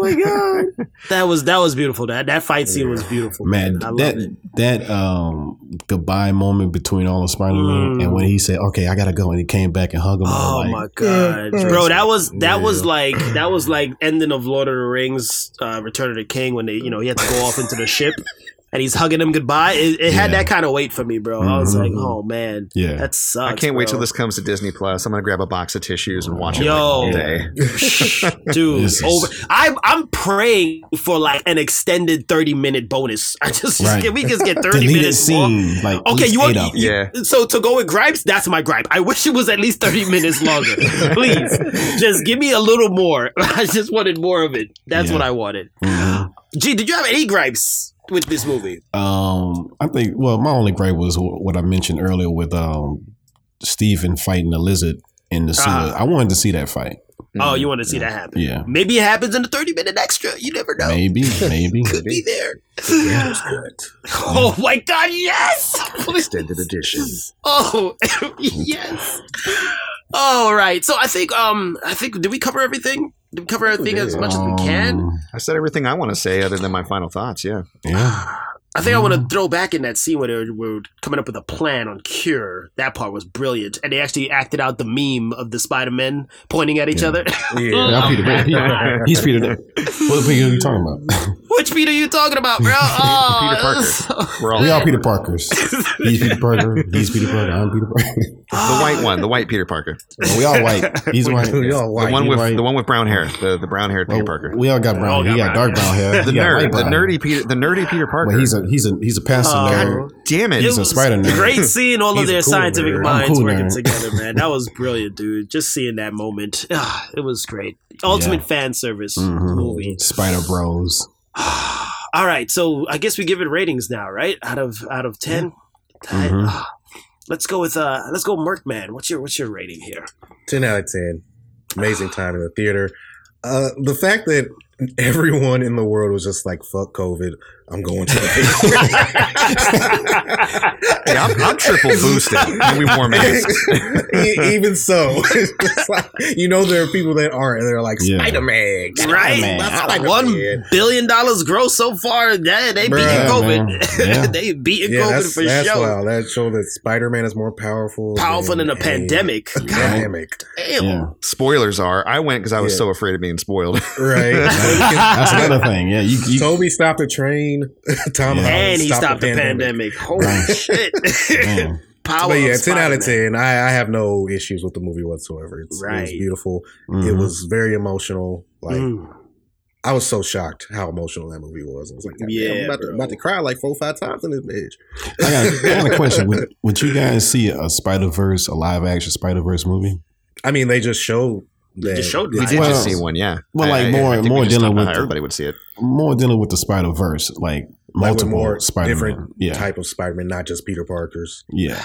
"Oh my god, that was that was beautiful. That that fight scene was beautiful, Man, I love that it. that um goodbye moment between all of Spider Man Mm. and when he said, "Okay, I gotta go," and he came back and hugged him. Oh like, my god, bro! That was that was like that was like ending of Lord of the Rings, uh, Return of the King when they you know he had to go off into the ship and he's hugging him goodbye. It, it had Yeah. that kind of weight for me, bro. I was like, oh man, Yeah. that sucks. I can't wait till this comes to Disney Plus. I'm gonna grab a box of tissues and watch it Yo. like, all day. dude. Is- over. I'm I'm praying for like an extended 30 minute bonus. I just Right. can we just get 30 deleted minutes more? scene. Like, Okay, you want eight of them. Yeah. So to go with gripes, that's my gripe. I wish it was at least 30 minutes longer. Please. Just give me a little more. I just wanted more of it. That's Yeah. what I wanted. Mhm. Gee, did you have any gripes with this movie? Um, I think. Well, my only gripe was what I mentioned earlier with um Stephen fighting the lizard in the sewer. Ah. I wanted to see that fight. Oh, you want to see that happen? Yeah, Maybe it happens in the 30 minute extra. You never know. maybe, maybe. Could be there. Yeah, good. Oh my god, yes! Extended edition. Oh yes. All right. So I think um I think did we cover everything? Cover everything as much as we can? Um, I said everything I want to say other than my final thoughts. Yeah. Yeah. I think I want to mm. throw back in that scene where they were, were coming up with a plan on Cure. That part was brilliant, and they actually acted out the meme of the Spider Men pointing at each Yeah. other. Yeah. Yeah, I'm Peter. He's Peter. Pan. What Peter are you talking about? Which Peter are you talking about, bro? Oh, Peter Parker. We're all We all Peter Parkers. He's Peter Parker. He's Peter Parker. I'm Peter Parker. the white one, the white Peter Parker, we all white. He's white. We all white. the white. one he with white. the one with brown hair, the the brown haired Peter Parker, We all got all brown. got he got brown dark brown hair. the He nerd, the nerdy Peter, the nerdy Peter Parker. Well, he's a he's a he's a pastor nerd. Damn it! It He's a spider nerd. Great seeing all of their cool scientific nerd. Minds cool working nerd. together, man. That was brilliant, dude. Just seeing that moment, ah, it was great. Ultimate Yeah. fan service Mhm. movie. Spider Bros. All right, so I guess we give it ratings now, right? Out of out of 10 I- Mhm. ah, let's go with uh, let's go Merkman. What's your what's your rating here? 10 out of 10. Amazing time in the theater. Uh, the fact that everyone in the world was just like, "Fuck COVID, I'm going to." Hey, I'm, I'm triple boosted. and we wore masks. Even so, like, you know there are people that aren't, and they're like Yeah. Spider Man, Right, Man. one billion dollars gross so far. Yeah, they beating Bruh, COVID. man. Yeah. they beating Yeah, COVID that's, for that's sure. wild. That show that Spider Man is more powerful, Powerful than a a pandemic. Pandemic, damn. Yeah. Spoilers are. I went because I was Yeah. so afraid of being spoiled. right? That's another thing. Yeah, you, you Tobey stopped the train. Tom Yeah. Holland And he stopped, the pandemic. Holy Right. shit. Power But yeah, of ten out of ten. I, I have no issues with the movie whatsoever. It's, It was beautiful. It Mhm. was very emotional. Like Mm. I was so shocked how emotional that movie was. I was like, God Yeah, I'm about to, about to cry like four, five times in this bitch. I got, I got a question. Would, would you guys see a Spider Verse, a live action Spider Verse movie? I mean, they just showed. They That, just showed we it. did Well- just see one, yeah. Well, like I- I- more- I think more dealing with the- everybody would see it. More dealing with the Spider Verse, like like multiple more Spider Man. different Yeah, type of Spider Man, not just Peter Parker's. yeah.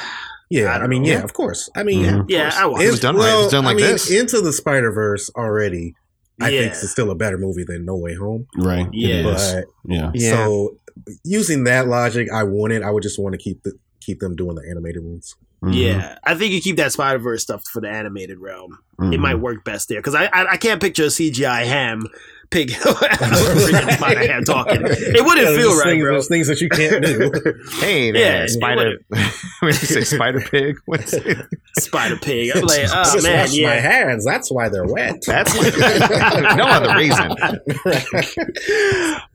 Yeah, I I, mean, know. yeah, of course. I mean, Mhm. Yeah, I watched It it. was done right. It was done like I mean, this. Into the Spider Verse already. I Yeah. think it's still a better movie than No Way Home. Right. Yeah. But Yeah. Yeah. so using that logic, I wouldn't. I would just want to keep the keep them doing the animated ones. Mhm. Yeah, I think you keep that Spider Verse stuff for the animated realm. It Mhm. might work best there because I, I I can't picture a CGI ham pig Ham talking. It wouldn't Yeah, feel right, things, bro. There's things that you can't do. Hey, Yeah, spider. Did you say? Spider pig. What's it? Spider pig. I'm like, oh just man, wash my hands. That's why they're wet. That's no other reason.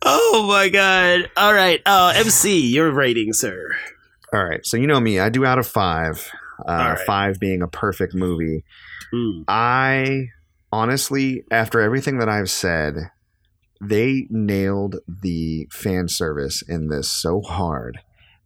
oh my god! All right, uh, MC, your rating, sir. All right, so you know me. I do out of five. Uh, right. Five being a perfect movie. Mm. I honestly, after everything that I've said, they nailed the fan service in this so hard.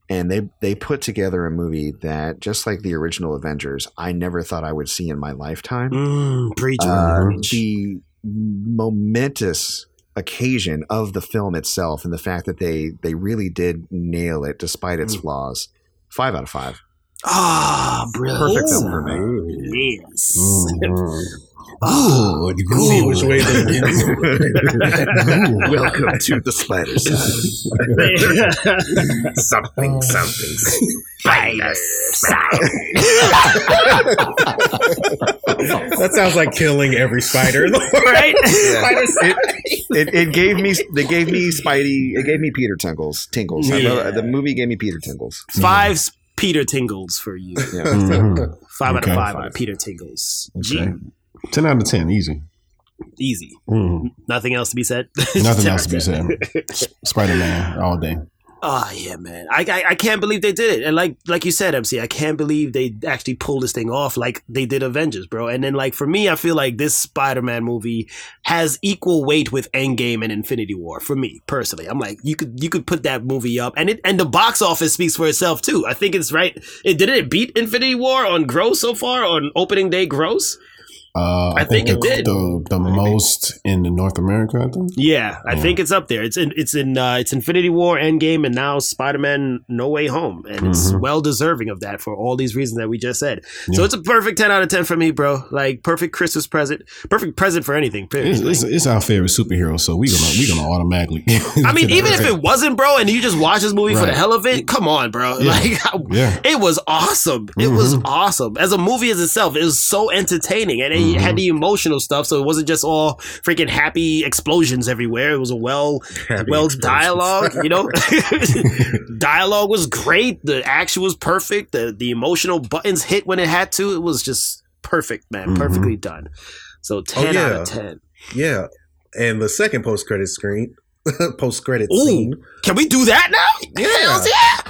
And they they put together a movie that, just like the original Avengers, I never thought I would see in my lifetime. Mm, preach, Uh, the momentous occasion of the film itself and the fact that they they really did nail it despite its Mm. flaws. Five out of five. Ah, brilliant. Perfect film for me. Yes. Mhm. Oh, See which way they Welcome to the spider something, something. Spider That sounds like killing every spider in the world. right? it, it, it gave me they gave me Spidey it gave me Peter Tingles Tingles I love- Yeah. the movie gave me Peter Tingles Five Peter Tingles for you. yeah. Mhm. Five out of five on Peter Tingles. G, Okay. Ten out of ten, easy. easy. Mhm. Nothing else to be said. Nothing else to be 10. said. Spider Man all day. Oh yeah, man. I, I I can't believe they did it. And like like you said, MC, I can't believe they actually pulled this thing off like they did Avengers, bro. And then like for me, I feel like this Spider-Man movie has equal weight with Endgame and Infinity War for me personally. I'm like, you could you could put that movie up and it and the box office speaks for itself too. I think it's right. It did it beat Infinity War on gross so far on opening day gross? Uh, I, I think it the, did. the the most in North America. I think. Yeah, I Yeah. think it's up there. It's in it's in uh, it's Infinity War, Endgame, and now Spider Man No Way Home, and it's Mhm. well deserving of that for all these reasons that we just said. So it's a perfect ten out of ten for me, bro. Like perfect Christmas present, perfect present for anything. period. It's, it's, it's our favorite superhero, so we gonna we gonna automatically. I mean, even if it wasn't, bro, and you just watch this movie for the hell of it, come on, bro. Yeah. Like, yeah, it was awesome. It was Mhm. awesome as a movie as itself. It was so entertaining, and it Mhm. had the emotional stuff. So it wasn't just all freaking happy explosions everywhere. It was a well Happy well explosions. dialogue you know dialogue was great the action was perfect the the emotional buttons hit when it had to it was just perfect man Mhm. perfectly done so 10 out yeah. of 10 Yeah, and the second post credit screen, post credit scene, can we do that now Yeah. Hells yeah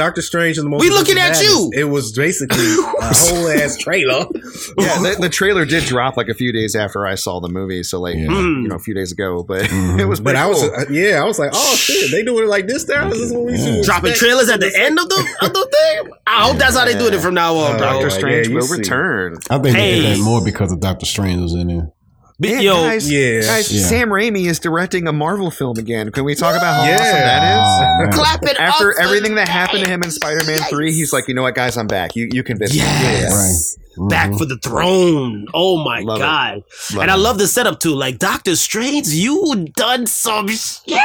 Doctor Strange and the most. We looking at you. It was basically a whole ass trailer. yeah the, the trailer did drop like a few days after I saw the movie so like Yeah. Hmm. you know a few days ago but Mhm. it was But pretty I was, cool. uh, yeah, I was like, oh shit, they doing it like this now? Is this what we Yeah. dropping expect? trailers at the end of the of the thing i hope that's how they doing it from now on Uh, Doctor Strange you will see. return I think they Hey. did that more because of Doctor Strange was in there. Big- And yo, guys, Yeah. guys, Yeah. Sam Raimi is directing a Marvel film again. Can we talk about how Yeah. awesome that is? Oh, clap it After up for everything that happened to him in Spider-Man Three, he's like, you know what, guys, I'm back. You you convinced Yes. Right. Back Mhm. for the throne. Oh my Love god. me. and I love the setup too. Like Doctor Strange, you done some shit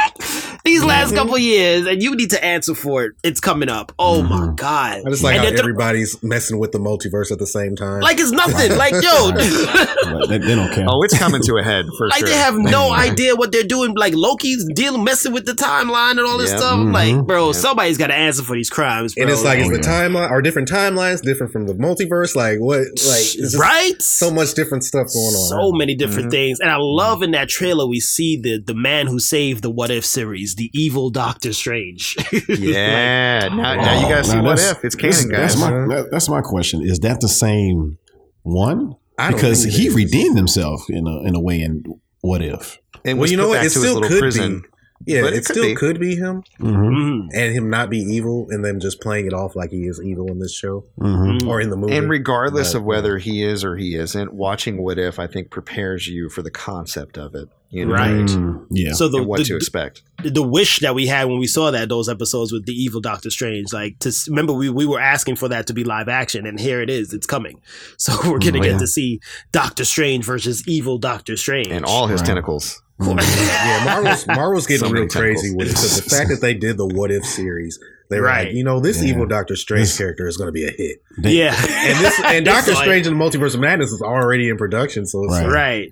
these last Mm-hmm. couple years, and you need to answer for it. It's coming up. Oh my Mhm. god. I just like And how they're- everybody's messing with the multiverse at the same time. like it's nothing. Like yo, But they, they don't care. Oh, it's coming to a head for like sure. they have no Mhm. idea what they're doing. Like Loki's dealing, messing with the timeline and all this Yeah. stuff. Mhm. Like, bro, Yeah. somebody's got to answer for these crimes. Bro. and it's like, Oh, is the timeline are different timelines different from the multiverse? Like what? Like it's just right? so much different stuff going on. So many different Mhm. things, and I love in that trailer we see the the man who saved the What If series, the evil Doctor Strange. Yeah, now, now you guys Now see what if it's That's, canon, that's guys. my that- that's my question. Is that the same one? Because he redeemed himself in a in a way. In what if? And Well, you know what? back It to his still little could prison. be. Yeah, But it, it could still be. could be him Mm-hmm. Mhm. and him not be evil and them just playing it off like he is evil in this show Mm-hmm. or in the movie. And regardless But, of whether he is or he isn't, watching What If, I think, prepares you for the concept of it. You know, Right. Mm, yeah. So the and what the, to expect. the the wish that we had when we saw that those episodes with the evil Doctor Strange, like to remember we we were asking for that to be live action, and here it is, it's coming. So we're gonna Oh, get yeah. to see Doctor Strange versus evil Doctor Strange, And all his Right. tentacles. Mhm. yeah, Marvel's Marvel's getting So real crazy with it because the fact that they did the What If series, they were Right. like, you know, this Yeah. evil Doctor Strange This- character is going to be a hit, yeah, and this and Doctor like- Strange and the Multiverse of Madness is already in production, so it's Right. like, right.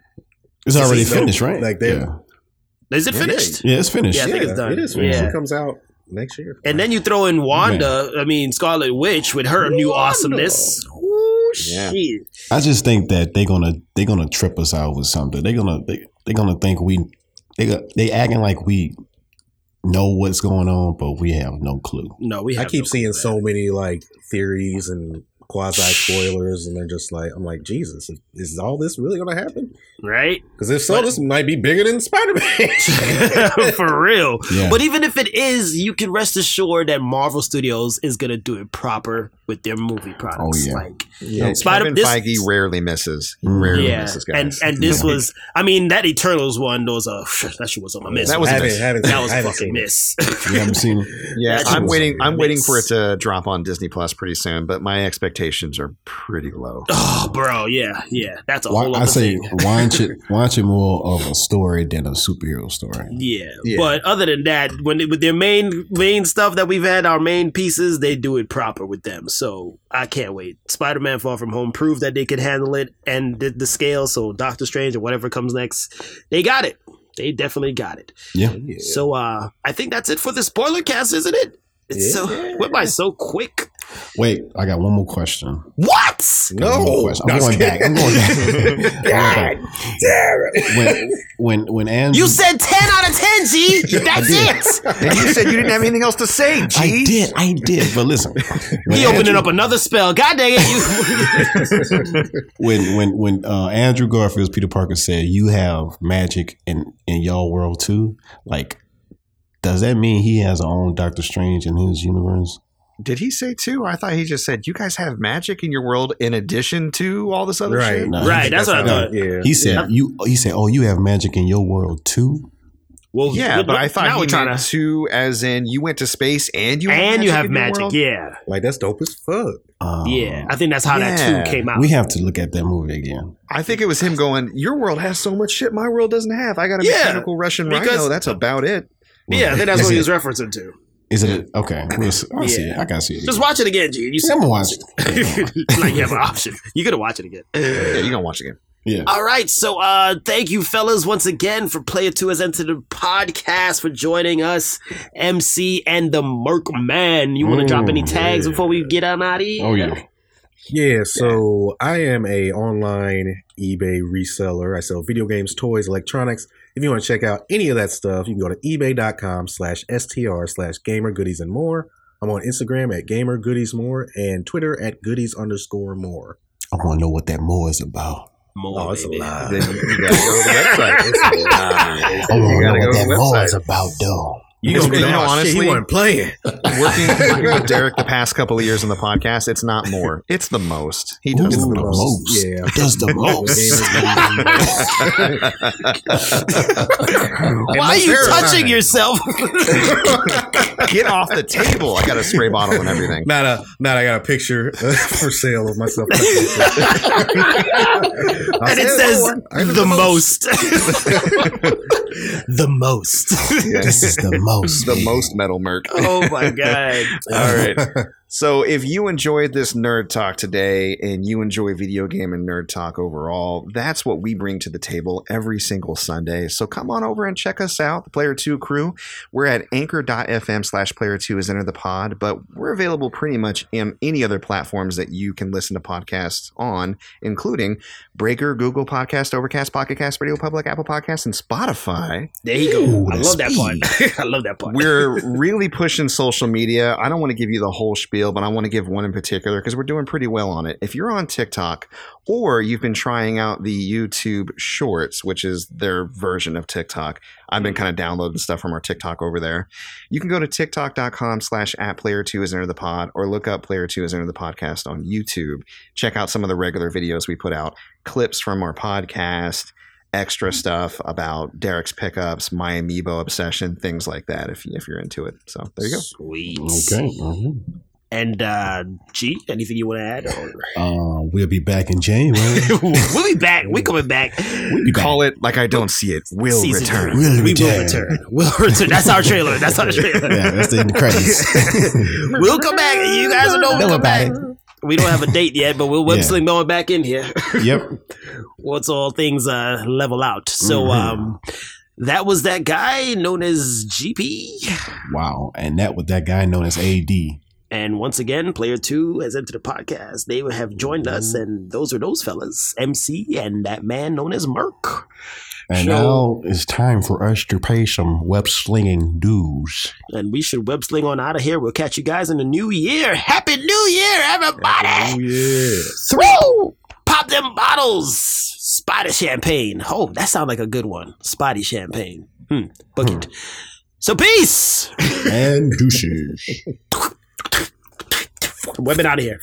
It's already So, finished, right? like, they- yeah. Is it finished? yeah, it's finished. Yeah, I think it's done. It is. Yeah. It comes out next year. And then you throw in Wanda, I mean Scarlet Witch with her new awesomeness. Ooh, Yeah. shit. I just think that they're gonna they're gonna trip us out with something. They're gonna they, they're gonna think we they got- they acting like we know what's going on, but we have no clue. No, we. I keep no seeing man. so many like theories and quasi spoilers, and they're just like, I'm like, Jesus, is, is all this really going to happen? right? Because if so, But- this might be bigger than Spider Man. For real. Yeah. But even if it is, you can rest assured that Marvel Studios is gonna do it proper with their movie products. Oh, yeah. Like Yeah, Spider- Kevin this- Feige rarely misses. Mm. rarely yeah, misses, and guys. and this was, I mean, that Eternals one was a that shit was a miss. That was a miss. haven't, that was I a haven't fucking miss. You haven't seen it? yeah, I'm waiting. a I'm waiting for it to drop on Disney Plus pretty soon, but my expectations are pretty low. oh, bro, yeah, yeah, that's a Why, whole I other say thing. watch it watch it more of a story than a superhero story. Yeah. Yeah. but other than that, when they, with their main main stuff that we've had, our main pieces, they do it proper with them. So I can't wait. Spider Man Far From Home proved that they could handle it and did the scale. So Doctor Strange or whatever comes next, they got it. They definitely got it. Yeah. So uh I think that's it for the spoiler cast, isn't it? It's Yeah. so went by so quick. Wait, I got one more question. What? Got one more No, question. I'm going back. I'm going back. I'm going back. Damn it. When when when Andrew You said ten out of ten, G. That's it. and you said you didn't have anything else to say, G. I did, I did. But listen, when He opening Andrew- up another spell. God dang it! You when when when uh, Andrew Garfield's Peter Parker said you have magic in in y'all world too, like does that mean he has a own Doctor Strange in his universe? Did he say two? I thought he just said you guys have magic in your world in addition to all this other Right. shit. No, Right, he- that's what I how- thought. Yeah. He said you. He said, "Oh, you have magic in your world too." well, Yeah, but I thought now he we're meant to two, as in you went to space and you have and you have in your magic. world? Yeah, like that's dope as fuck. Um, yeah. I think that's how Yeah. that two came out. we have to look at that movie again. I think it was him going. Your world has so much shit my world doesn't have. I got a Yeah, mechanical Russian because- rhino. That's about it. yeah, I think that's what he was referencing to. Is it a, okay? We'll. I see it. Yeah. I gotta see it. Just again. watch it again, G. You see, I'm gonna watch it. like you have an option. You gotta watch it again. Yeah, you gonna watch it again. Yeah. All right, so uh thank you fellas once again for Player 2 has entered the podcast for joining us, MC and the Merc Man. You want to drop any Mm, tags yeah. before we get on out of here? Oh yeah. Yeah, so I am a online eBay reseller. I sell video games, toys, electronics. If you want to check out any of that stuff, you can go to ebay.com slash str slash gamer goodies and more. I'm on Instagram at gamer goodies more and Twitter at goodies underscore more. I want to know what that more is about. More, Oh, it's a baby. lot. Then you, you gotta go to the website. It's a lot. I want to know what that more is about, though. You know, You know, honestly, he wasn't playing. working, working with Derek the past couple of years on the podcast, it's not more. It's the most. He does Ooh, the the most. most. Yeah. He does the most. Why are you touching yourself? Get off the table. I got a spray bottle and everything. Not a, not I got a picture uh, for sale of myself. and it says the most. The most. This is the most. the most metal merc. Oh my god. All right. So if you enjoyed this nerd talk today and you enjoy video game and nerd talk overall, that's what we bring to the table every single Sunday. So come on over and check us out, the Player 2 crew. We're at anchor.fm slash player 2 is enter the pod, but we're available pretty much in any other platforms that you can listen to podcasts on, including Breaker, Google Podcast, Overcast, Pocket Cast, Radio Public, Apple Podcasts, and Spotify. There you go. Ooh, I the love that speed. part. I love that part. We're really pushing social media. I don't want to give you the whole spiel, but I want to give one in particular because we're doing pretty well on it. If you're on TikTok or you've been trying out the YouTube Shorts, which is their version of TikTok, I've been kind of downloading stuff from our TikTok over there. You can go to tiktok.com slash at player two is enter the pod or look up player two is enter the podcast on YouTube. Check out some of the regular videos we put out, clips from our podcast extra stuff about Derek's pickups, my amiibo obsession, things like that. If if you're into it, so there you go. Sweet. Okay. mhm. And uh G, anything you want to add? Or- Uh, we'll be back in January. we'll be back. We're coming back. We'll be back. Call it like I don't see it. We'll Season return. three. Will we will return. return. We'll return. That's our trailer. That's our trailer. Yeah, that's the end of the credits. We'll come back. You guys will know we'll Know come about back. it. We don't have a date yet, but we'll web Yeah. sling going back in here yep. once all things uh, level out. So Mhm. um, that was that guy known as GP. Wow. And that was that guy known as AD. And once again, Player Two has entered the podcast. They have joined us, and those are those fellas, MC and that man known as Merc. And So- now it's time for us to pay some web slinging dues. And we should web sling on out of here. We'll catch you guys in the new year. Happy New Year, everybody! yeah. Throw! Pop them bottles! Spotty champagne. Oh, that sounds like a good one. Spotty champagne. Hmm. Book it. So peace! And douches. Webbing out of here.